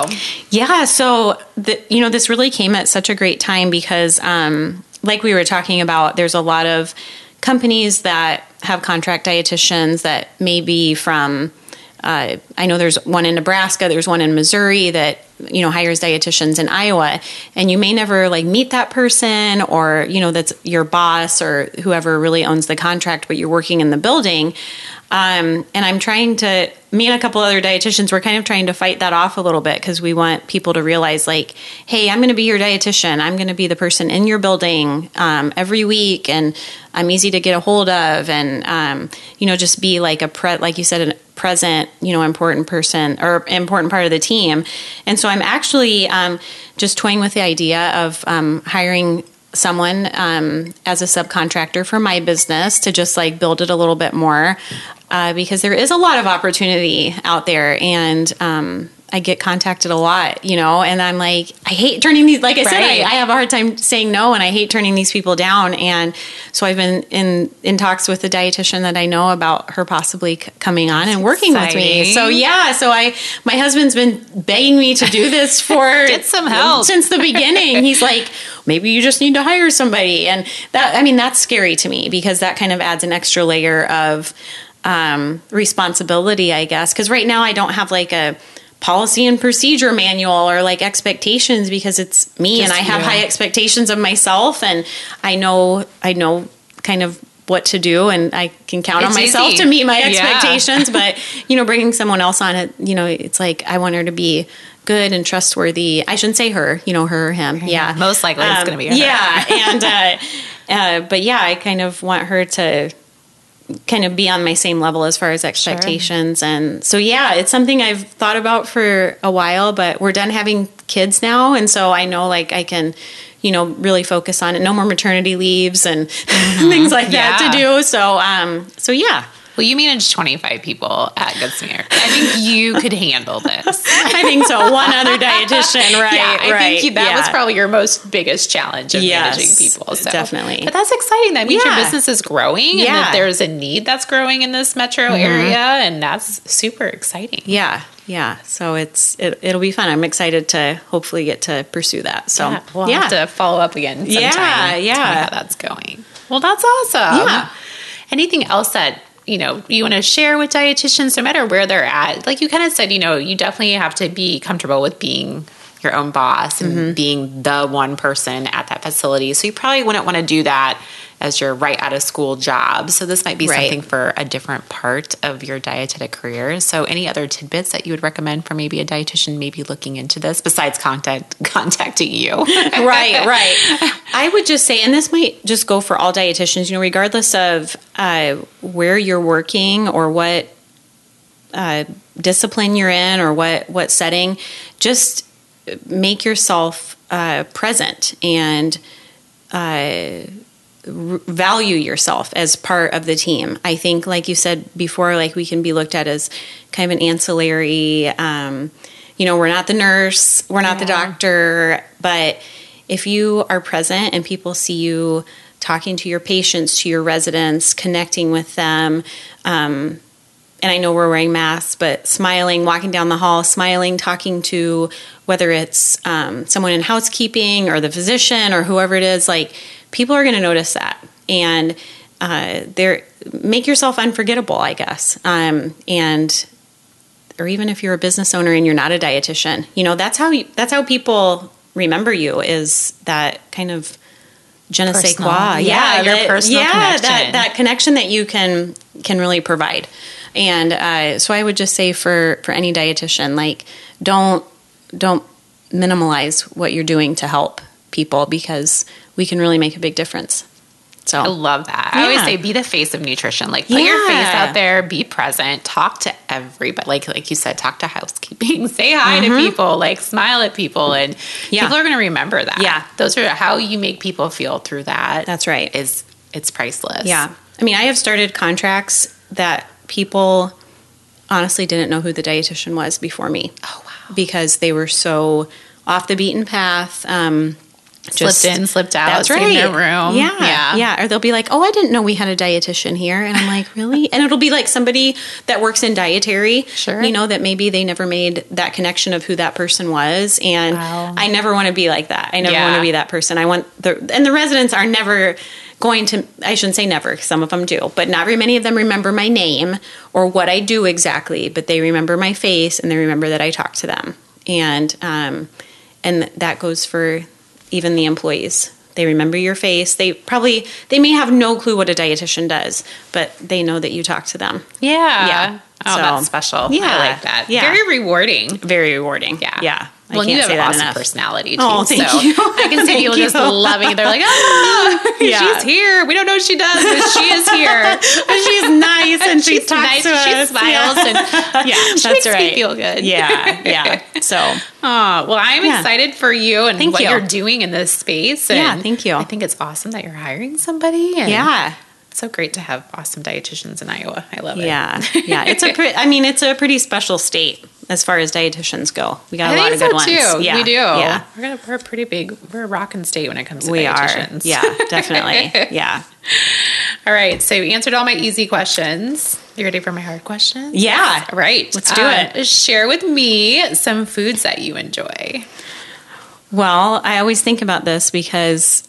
Yeah, so the, you know, this really came at such a great time because, um, like we were talking about, there's a lot of companies that have contract dietitians that may be from uh, I know there's one in Nebraska, there's one in Missouri that you know hires dietitians in Iowa, and you may never like meet that person or you know that's your boss or whoever really owns the contract, but you're working in the building. Um, and I'm trying to, me and a couple other dietitians, we're kind of trying to fight that off a little bit because we want people to realize, like, hey, I'm going to be your dietitian. I'm going to be the person in your building um, every week, and I'm easy to get a hold of, and um, you know, just be like a pre, like you said, a present, you know, important person or important part of the team. And so I'm actually um, just toying with the idea of um, hiring someone um, as a subcontractor for my business to just like build it a little bit more uh, because there is a lot of opportunity out there and um, I get contacted a lot, you know, and I'm like, I hate turning these, like I right. said, I, I, have a hard time saying no and I hate turning these people down. And so I've been in, in talks with a dietitian that I know about her possibly c- coming on and working exciting. with me. So yeah, so I, my husband's been begging me to do this (laughs) for get some help since the beginning. He's like, maybe you just need to hire somebody. And that, I mean, that's scary to me because that kind of adds an extra layer of, um, responsibility, I guess. Cause right now I don't have like a, policy and procedure manual or like expectations because it's me Just and I have high expectations of myself and I know I know kind of what to do and I can count it's on myself easy. to meet my expectations yeah. but (laughs) you know bringing someone else on it you know it's like I want her to be good and trustworthy. I shouldn't say her you know her or him. Yeah. most likely um, it's going to be her. yeah and uh, uh, but yeah I kind of want her to kind of be on my same level as far as expectations. Sure. And so, yeah, it's something I've thought about for a while, but we're done having kids now. And so I know like I can, you know, really focus on it. No more maternity leaves and mm-hmm. (laughs) things like yeah. that to do. So, um, so yeah. Well, you manage 25 people at Good Samaritan. I think you could handle this. I think so. One other dietitian, right? Yeah, I right, think you, that yeah. was probably your most biggest challenge of yes, managing people. So. Definitely. But that's exciting. That means yeah. your business is growing and that there's a need that's growing in this metro mm-hmm. area. And that's super exciting. Yeah. Yeah. So it's, it, will be fun. I'm excited to hopefully get to pursue that. So yeah. We'll have to follow up again sometime. Yeah. Yeah. how that's going. Well, that's awesome. Yeah. Anything else that you know you want to share with dietitians no matter where they're at. Like you kind of said you know you definitely have to be comfortable with being your own boss and mm-hmm. being the one person at that facility. So you probably wouldn't want to do that as your right out of school job. So this might be right. something for a different part of your dietetic career. So any other tidbits that you would recommend for maybe a dietitian maybe looking into this besides contact (laughs) contacting you? right, (laughs) right. I would just say, and this might just go for all dietitians, you know, regardless of uh, where you're working or what uh, discipline you're in or what what setting, just make yourself uh, present and uh, value yourself as part of the team. I think, like you said before, like we can be looked at as kind of an ancillary. Um, you know, we're not the nurse, we're not yeah. the doctor, but if you are present and people see you talking to your patients, to your residents, connecting with them, um, and I know we're wearing masks, but smiling, walking down the hall, smiling, talking to whether it's um, someone in housekeeping or the physician or whoever it is, like people are going to notice that. And uh, they're, make yourself unforgettable, I guess. Um, and or even if you're a business owner and you're not a dietitian, you know that's how you, that's how people remember you is that kind of je ne sais quoi. Yeah, yeah your that, personal yeah, connection. that that connection that you can can really provide. And uh, so I would just say for for any dietitian, like don't don't minimalize what you're doing to help people because we can really make a big difference. So I love that. Yeah. I always say be the face of nutrition. Like put yeah. your face out there, be present, talk to everybody. Like like you said, talk to housekeeping, (laughs) say hi mm-hmm. to people, like smile at people and yeah. people are going to remember that. Yeah. Those are how you make people feel through that. That's right. Is it's priceless. Yeah. I mean, I have started contracts that people honestly didn't know who the dietitian was before me. Oh wow! Because they were so off the beaten path. Um, just, slipped in, slipped out. That's right. In their room. Yeah, yeah, yeah. Or they'll be like, "Oh, I didn't know we had a dietitian here," and I'm like, "Really?" and it'll be like somebody that works in dietary. Sure. You know that maybe they never made that connection of who that person was, and wow. I never want to be like that. I never yeah. want to be that person. I want the and the residents are never going to, I shouldn't say never, some of them do, but not very many of them remember my name or what I do exactly, but they remember my face and they remember that I talk to them. And, um, and that goes for even the employees. They remember your face. They probably they may have no clue what a dietitian does, but they know that you talk to them. Yeah. Yeah. Oh, so, that's special. Yeah. I like that. Yeah. Very rewarding. Very rewarding. Yeah. Yeah. Well, you have an awesome enough. personality oh, too. Oh, thank so you. (laughs) I can see people just loving it. They're like, oh, (laughs) yeah. she's here. We don't know what she does, but she is (laughs) here. but she's nice and she she's nice. And she smiles yeah. and yeah, she that's makes right. me feel good. Yeah, yeah. So, oh, well, I'm yeah. excited for you and thank what you. are doing in this space. And yeah, thank you. I think it's awesome that you're hiring somebody. yeah, so great to have awesome dietitians in Iowa. I love it. Yeah, yeah. It's a, pre- I mean, it's a pretty special state as far as dietitians go. We got a I lot of so good ones. Too. Yeah, we do. Yeah, we're, gonna, we're a pretty big. We're a rockin' state when it comes to we dietitians. Are. Yeah, definitely. (laughs) yeah. All right. So you answered all my easy questions. You ready for my hard questions? Yeah. All right. Let's do uh, it. Share with me some foods that you enjoy. Well, I always think about this because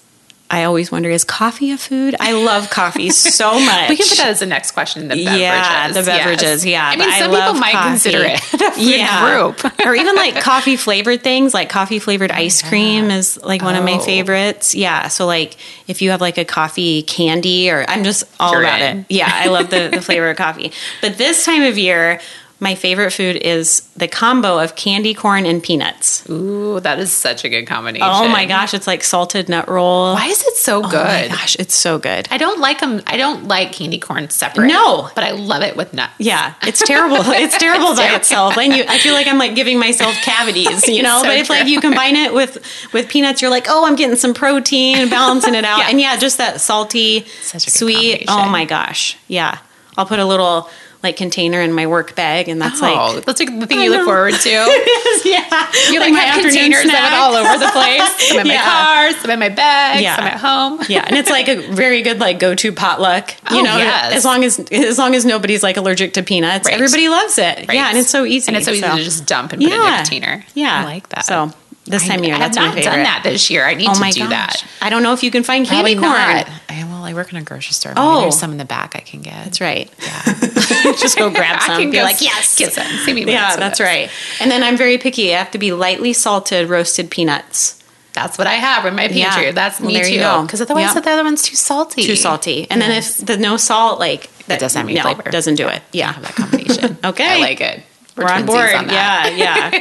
I always wonder is coffee a food? I love coffee (laughs) so much. we can put that as the next question. The beverages, yeah, the beverages, yes. yeah. I mean, some I people might coffee. consider it (laughs) (laughs) a food yeah. group, or even like coffee flavored things, like coffee flavored oh ice cream is like one oh. of my oh. favorites. Yeah, so like if you have like a coffee candy, or I'm just all You're about in. it. Yeah, I love the the flavor of coffee. But this time of year, my favorite food is the combo of candy corn and peanuts. Ooh, that is such a good combination. Oh my gosh, it's like salted nut roll. Why is it so good? Oh my gosh, it's so good. I don't like them. I don't like candy corn separate. No, but I love it with nuts. Yeah, it's terrible. (laughs) it's terrible by itself, and you, I feel like I'm like giving myself cavities, you (laughs) know. so but if true. like you combine it with with peanuts, you're like, oh, I'm getting some protein, balancing it out, (laughs) yeah. and yeah, just that salty, sweet. Oh my gosh, yeah. I'll put a little like container in my work bag, and that's oh, like that's like the thing you look forward to. (laughs) yeah, you like, like have containers snack. of it all over the place. (laughs) Some in yeah. my car, some in my bag, yeah. some at home. (laughs) yeah, and it's like a very good like go to potluck. You oh, know, yes. as long as as long as nobody's like allergic to peanuts, right. everybody loves it. Right. Yeah, and it's so easy. And it's so easy to just dump and put yeah. in a container. Yeah, I like that. So this time of year. I have not done that this year. I need oh to do gosh. that. I don't know if you can find candy corn. I will I work in a grocery store. Oh. There's some in the back I can get. That's right. Yeah. (laughs) Just go grab I some. can Be like, yes. get some. Save me Yeah, that's right. And then I'm very picky. I have to be lightly salted roasted peanuts. That's what I have in my pantry. Yeah. That's Well, me too. Because otherwise, Yep. the other one's too salty. Too salty. And Yes. then if the no salt, like that doesn't have any no, flavor. Doesn't do it. yeah, have that combination. (laughs) Okay. I like it. We're, on board. that. Yeah, yeah.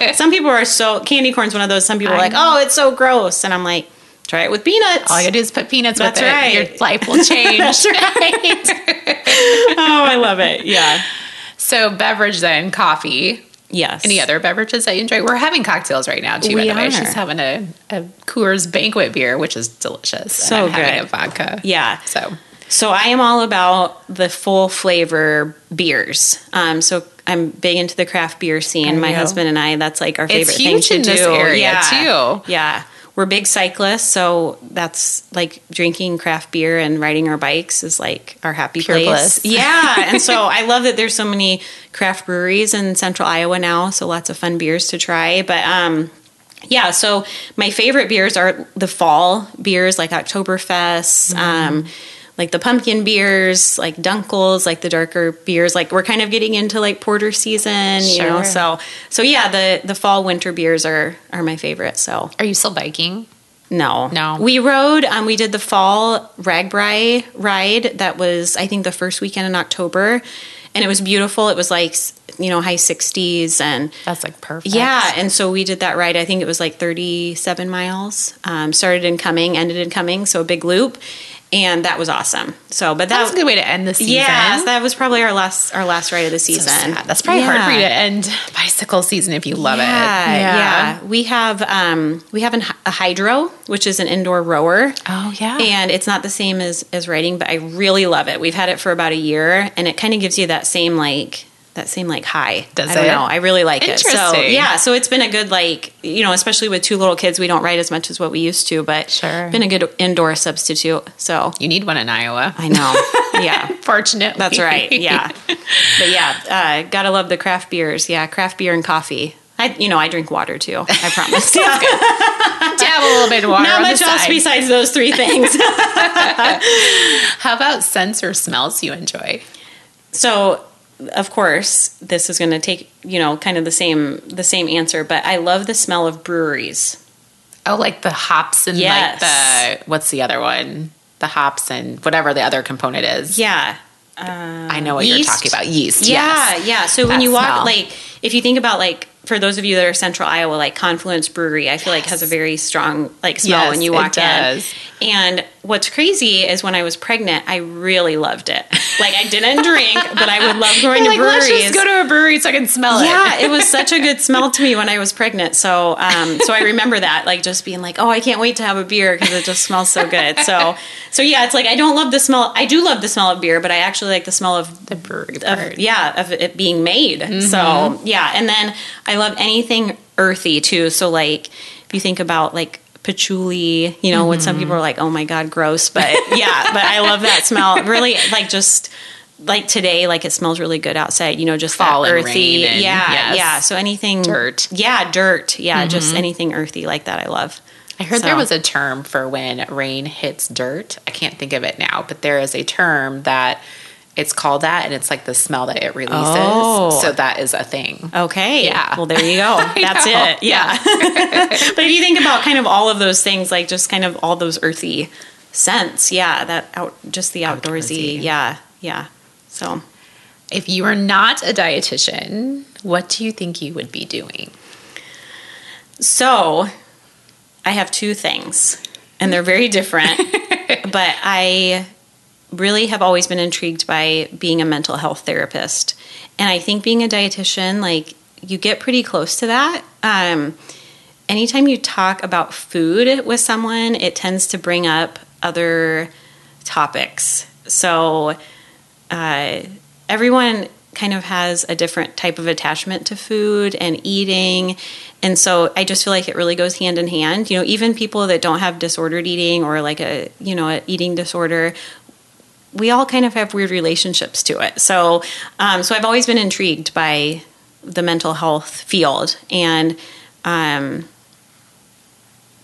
Cool. (laughs) some people are so candy corn's one of those. Some people are like, know. oh, it's so gross. And I'm like, try it with peanuts. All you gotta do is put peanuts That's with it. right. Your life will change. (laughs) That's right. (laughs) oh, I love it. Yeah. So beverage then, coffee. Yes. Any other beverages that you enjoy? We're having cocktails right now too. by We the way, are. she's having a, a Coors Banquet beer, which is delicious. So and I'm having good. vodka. Yeah. So So I am all about the full flavor beers. Um, so I'm big into the craft beer scene. My husband and I, that's like our favorite thing to in do. this area, yeah. too. Yeah. We're big cyclists, so that's like drinking craft beer and riding our bikes is like our happy Pure place. bliss. Yeah, (laughs) and so I love that there's so many craft breweries in Central Iowa now, so lots of fun beers to try. But um, yeah, so my favorite beers are the fall beers like Oktoberfest, Mm-hmm. um, like the pumpkin beers, like Dunkels, like the darker beers. Like we're kind of getting into like porter season, you know. So so yeah, the the fall winter beers are are my favorite. So are you still biking? no, No. We rode. Um, we did the fall RAGBRAI ride. That was I think the first weekend in October, and it was beautiful. It was like you know high sixties and That's like perfect. yeah, and so we did that ride. I think it was like 37 miles. Um, started in Cumming ended in Cumming so a big loop, and that was awesome. So, but That was a good way to end the season. yeah, that was probably our last our last ride of the season. sad. That's probably hard for you to end bicycle season if you love yeah, it. yeah, We have um, we have an, a Hydrow, which is an indoor rower. Oh yeah. And it's not the same as as riding, but I really love it. We've had it for about a year, and it kind of gives you that same like that seem like high. Does I don't it? know. I really like it. So yeah, so it's been a good like you know, especially with two little kids, we don't write as much as what we used to, but Sure. been a good indoor substitute. So you need one in Iowa. I know, (laughs) yeah. Fortunately. That's right. Yeah. (laughs) But yeah, uh, gotta love the craft beers. Yeah, craft beer and coffee. I, you know, I drink water too. I promise. (laughs) Dab a little bit of water. Not much else besides those three things. How about scents or smells you enjoy? so, of course, this is going to take you know kind of the same the same answer, but I love the smell of breweries. Oh, like the hops and Yes. like the what's the other one? The hops and whatever the other component is. Yeah. I know what yeast? you're talking about. Yeast. Yeah, yes. yeah. So when you walk, smell. like, if you think about like for those of you that are Central Iowa, like Confluence Brewery, I feel like has a very strong like smell Yes, when you it walk does. in. And what's crazy is when I was pregnant, I really loved it. (laughs) Like I didn't drink, but I would love going You're to like, breweries. let's just go to a brewery so I can smell it. yeah, it was (laughs) such a good smell to me when I was pregnant. So, um, so I remember that, like, just being like, "Oh, I can't wait to have a beer because it just smells so good." So, so yeah, it's like I don't love the smell. I do love the smell of beer, but I actually like the smell of the brewery of, yeah of it being made so yeah and then i love anything earthy too. So like if you think about like patchouli you know when some mm-hmm. people are like oh my god gross but yeah but i love that smell. Really like just like today like it smells really good outside you know just Fall that and earthy. yeah yes. yeah so anything Dirt. yeah dirt. Yeah just mm-hmm. anything earthy like that i love. I heard So- there was a term for when rain hits dirt. I can't think of it now, but there is a term that it's called that, and it's like the smell that it releases. Oh. So that is a thing. Okay. Yeah. Well, there you go. (laughs) That's it. Yeah. (laughs) but if you think about kind of all of those things, like just kind of all those earthy scents, yeah, that out, just the outdoorsy, Outdoorsy. yeah, yeah. So, If you were not a dietitian, what do you think you would be doing? so I have two things, and they're very different, (laughs) but I really have always been intrigued by being a mental health therapist. And I think being a dietitian, like, you get pretty close to that. Um, anytime you talk about food with someone, it tends to bring up other topics. So, uh, everyone kind of has a different type of attachment to food and eating. And so I just feel like it really goes hand in hand. You know, even people that don't have disordered eating or like a, you know, an eating disorder, we all kind of have weird relationships to it. So, um, so I've always been intrigued by the mental health field, and um,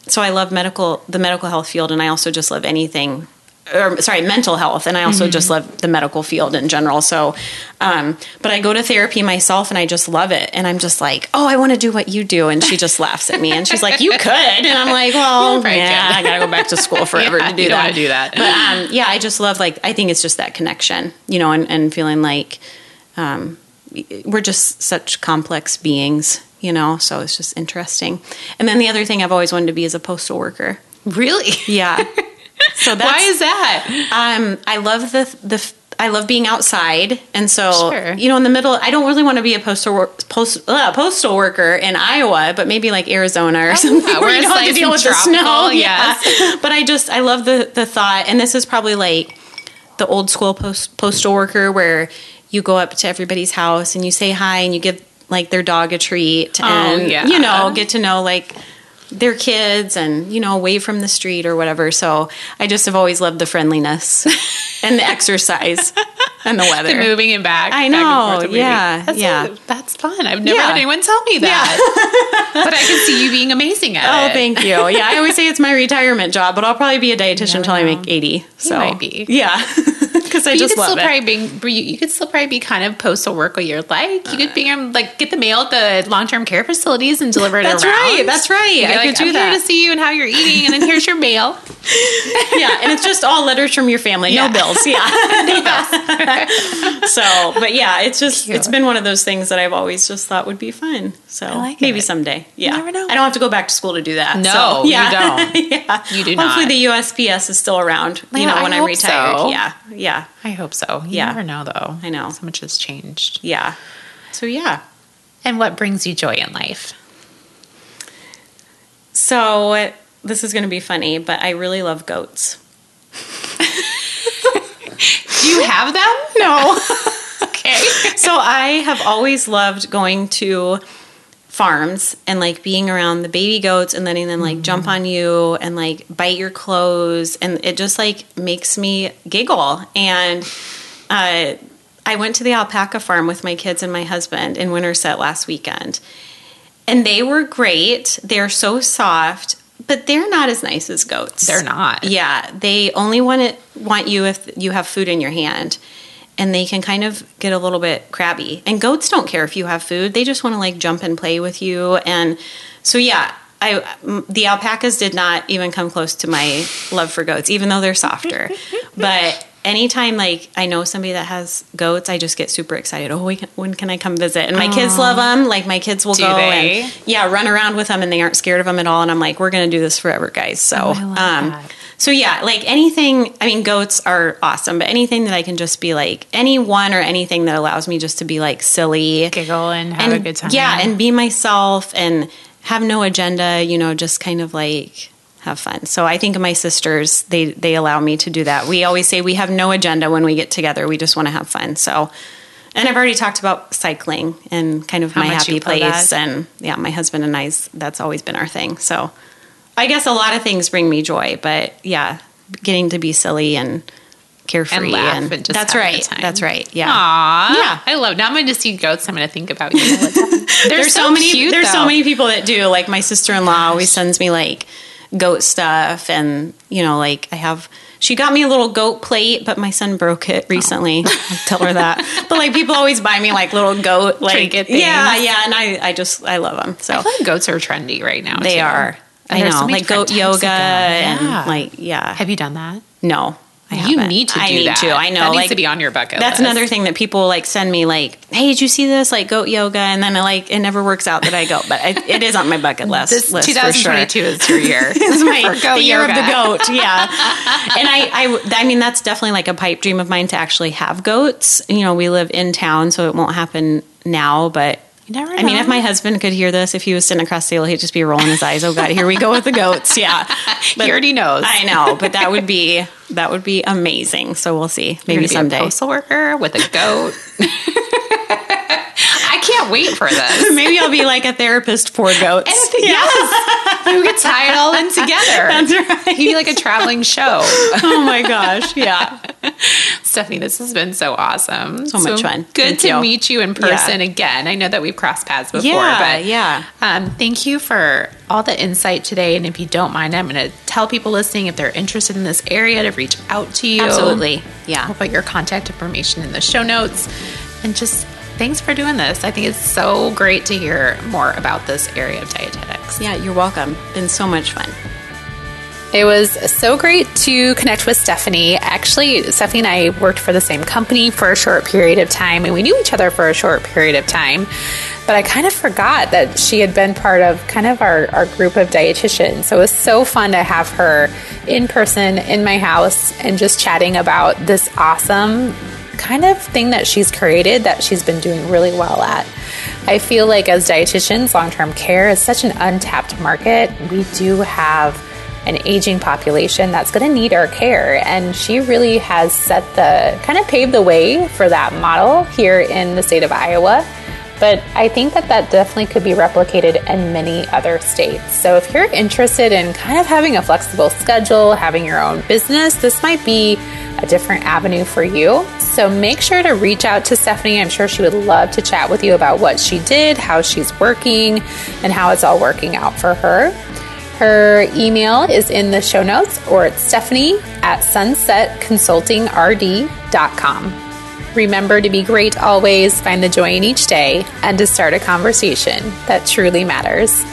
so I love medical, the medical health field, and I also just love anything or sorry, mental health, and I also just love the medical field in general. So, um, but I go to therapy myself, and I just love it. And I'm just like, oh, I want to do what you do, and she just laughs at me, and she's like, you (laughs) could, and I'm like, well, yeah. I gotta go back to school forever (laughs) Yeah, to do that. do that. But um, yeah, I just love like I think it's just that connection, you know, and, and feeling like um, we're just such complex beings, you know. So it's just interesting. And then the other thing I've always wanted to be is a postal worker. Really? Yeah. (laughs) So that's Why is that? um, I love the the I love being outside, and so Sure. you know, in the middle, I don't really want to be a postal wor- post, uh, postal worker in Iowa, but maybe like Arizona or something yeah, where where you don't have to deal with the snow. (laughs) yes. but I just I love the the thought, and this is probably like the old school post, postal worker where you go up to everybody's house and you say hi and you give like their dog a treat and Oh, yeah. you know get to know like their kids and you know away from the street or whatever so i just have always loved the friendliness (laughs) and the exercise (laughs) and the weather The moving and back. I know, moving. yeah, That's yeah. that's fun. I've never Yeah. had anyone tell me that. (laughs) but I can see you being amazing at oh, it. Oh, thank you. Yeah, I always say it's my retirement job, but I'll probably be a dietitian until I make 80. So might be. Yeah. Because I But you just could still love it. probably be, you, you could still probably be kind of postal work what you're like. You could be um, like get the mail at the long term care facilities and deliver it That's around. right, that's right. You'd be I like, could do I'm that." here to see you and how you're eating, and then here's your mail. (laughs) yeah, and it's just all letters from your family, Yeah. (laughs) no bills. Yeah. (laughs) so, but yeah, it's just Cute. it's been one of those things that I've always just thought would be fun. So like maybe it. someday. Yeah, never know. I don't have to go back to school to do that. No, so, you don't. (laughs) yeah, You do not. Hopefully, not. the USPS is still around. You Yeah, know, when I'm retired. so. Yeah, yeah, I hope so. You Yeah. never know though. I know. So much has changed. yeah. So yeah. And what brings you joy in life? So this is going to be funny, but I really love goats. Do (laughs) you have them? (laughs) No. Okay. so I have always loved going to farms and like being around the baby goats and letting them like jump on you and like bite your clothes. And it just like makes me giggle. And uh, I went to the alpaca farm with my kids and my husband in Winterset last weekend. And they were great. They're so soft but they're not as nice as goats. They're not. yeah, they only want it want you if you have food in your hand. And they can kind of get a little bit crabby. And goats don't care if you have food. They just want to like jump and play with you. And so yeah, I the alpacas did not even come close to my love for goats even though they're softer. (laughs) but anytime like I know somebody that has goats, I just get super excited. Oh, we can, when can I come visit? And my kids love them. Like my kids will Do go they? and yeah, run around with them and they aren't scared of them at all. And I'm like, we're going to do this forever, guys. So, Oh, um. So yeah, like anything, I mean, goats are awesome, but anything that I can just be like, any one or anything that allows me just to be like silly, Giggle and have and a good time. yeah, and be myself and have no agenda, you know, just kind of like have fun. So I think my sisters, they they allow me to do that. We always say we have no agenda when we get together. We just want to have fun. So and I've already talked about cycling and kind of How my happy place that. and yeah, my husband and I's that's always been our thing. So I guess a lot of things bring me joy, but yeah, getting to be silly and carefree And laugh and just that's have a good right. That's right. Yeah. Aw. Yeah. I love Now I'm going to see goats. I'm going to think about you (laughs) all the there's so, many cute, there's so many people that do like my sister-in-law always sends me like goat stuff and you know like i have she got me a little goat plate but my son broke it oh. recently (laughs) I'll tell her that but like people always buy me like little goat like Trinket yeah things. yeah and i i just i love them so I feel like goats are trendy right now. they too. are And i know so like goat different types of yoga them. and like yeah Have you done that? no I you haven't. need to do I need that. to. I know. That needs like, to be on your bucket That's list. another thing that people like send me. Like, hey, did you see this? Like goat yoga, and then I like it never works out that I go, but I, it is on my bucket list. This list for sure. 2022 is your year. (laughs) It's my the year yoga. of the goat, yeah. (laughs) and I, I, I mean, that's definitely like a pipe dream of mine to actually have goats. You know, we live in town, so it won't happen now, but. Never I mean, if my husband could hear this, if he was sitting across the table, he'd just be rolling his eyes. Oh God, here we go with the goats. Yeah, (laughs) he already knows. I know, but that would be that would be amazing. So we'll see. Maybe be someday. a postal worker with a goat. (laughs) I can't wait for this. (laughs) Maybe I'll be like a therapist for goats. Yes, we could tie it all in (laughs) together. That's right. You'd be like a traveling show. (laughs) Oh my gosh. Yeah. Stephanie, this has been so awesome. So, so much fun. Good thank to you. meet you in person yeah. again. I know that we've crossed paths before, yeah, but yeah. Um, thank you for all the insight today. And if you don't mind, I'm going to tell people listening if they're interested in this area to reach out to you. Absolutely. Yeah. I'll put your contact information in the show notes. And just thanks for doing this. I think it's so great to hear more about this area of dietetics. Yeah, you're welcome. Been so much fun. It was so great to connect with Stephanie. Actually, Stephanie and I worked for the same company for a short period of time, and we knew each other for a short period of time. But I kind of forgot that she had been part of kind of our, our group of dietitians. So it was so fun to have her in person in my house and just chatting about this awesome kind of thing that she's created that she's been doing really well at. I feel like as dietitians, long term care is such an untapped market. We do have an aging population that's going to need our care. And she really has set the kind of paved the way for that model here in the state of Iowa. But I think that that definitely could be replicated in many other states. So if you're interested in kind of having a flexible schedule, having your own business, this might be a different avenue for you. So make sure to reach out to Stephanie. I'm sure she would love to chat with you about what she did, how she's working, and how it's all working out for her. Her email is in the show notes, or it's Stephanie at sunsetconsultingrd.com. Remember to be great always, find the joy in each day, and to start a conversation that truly matters.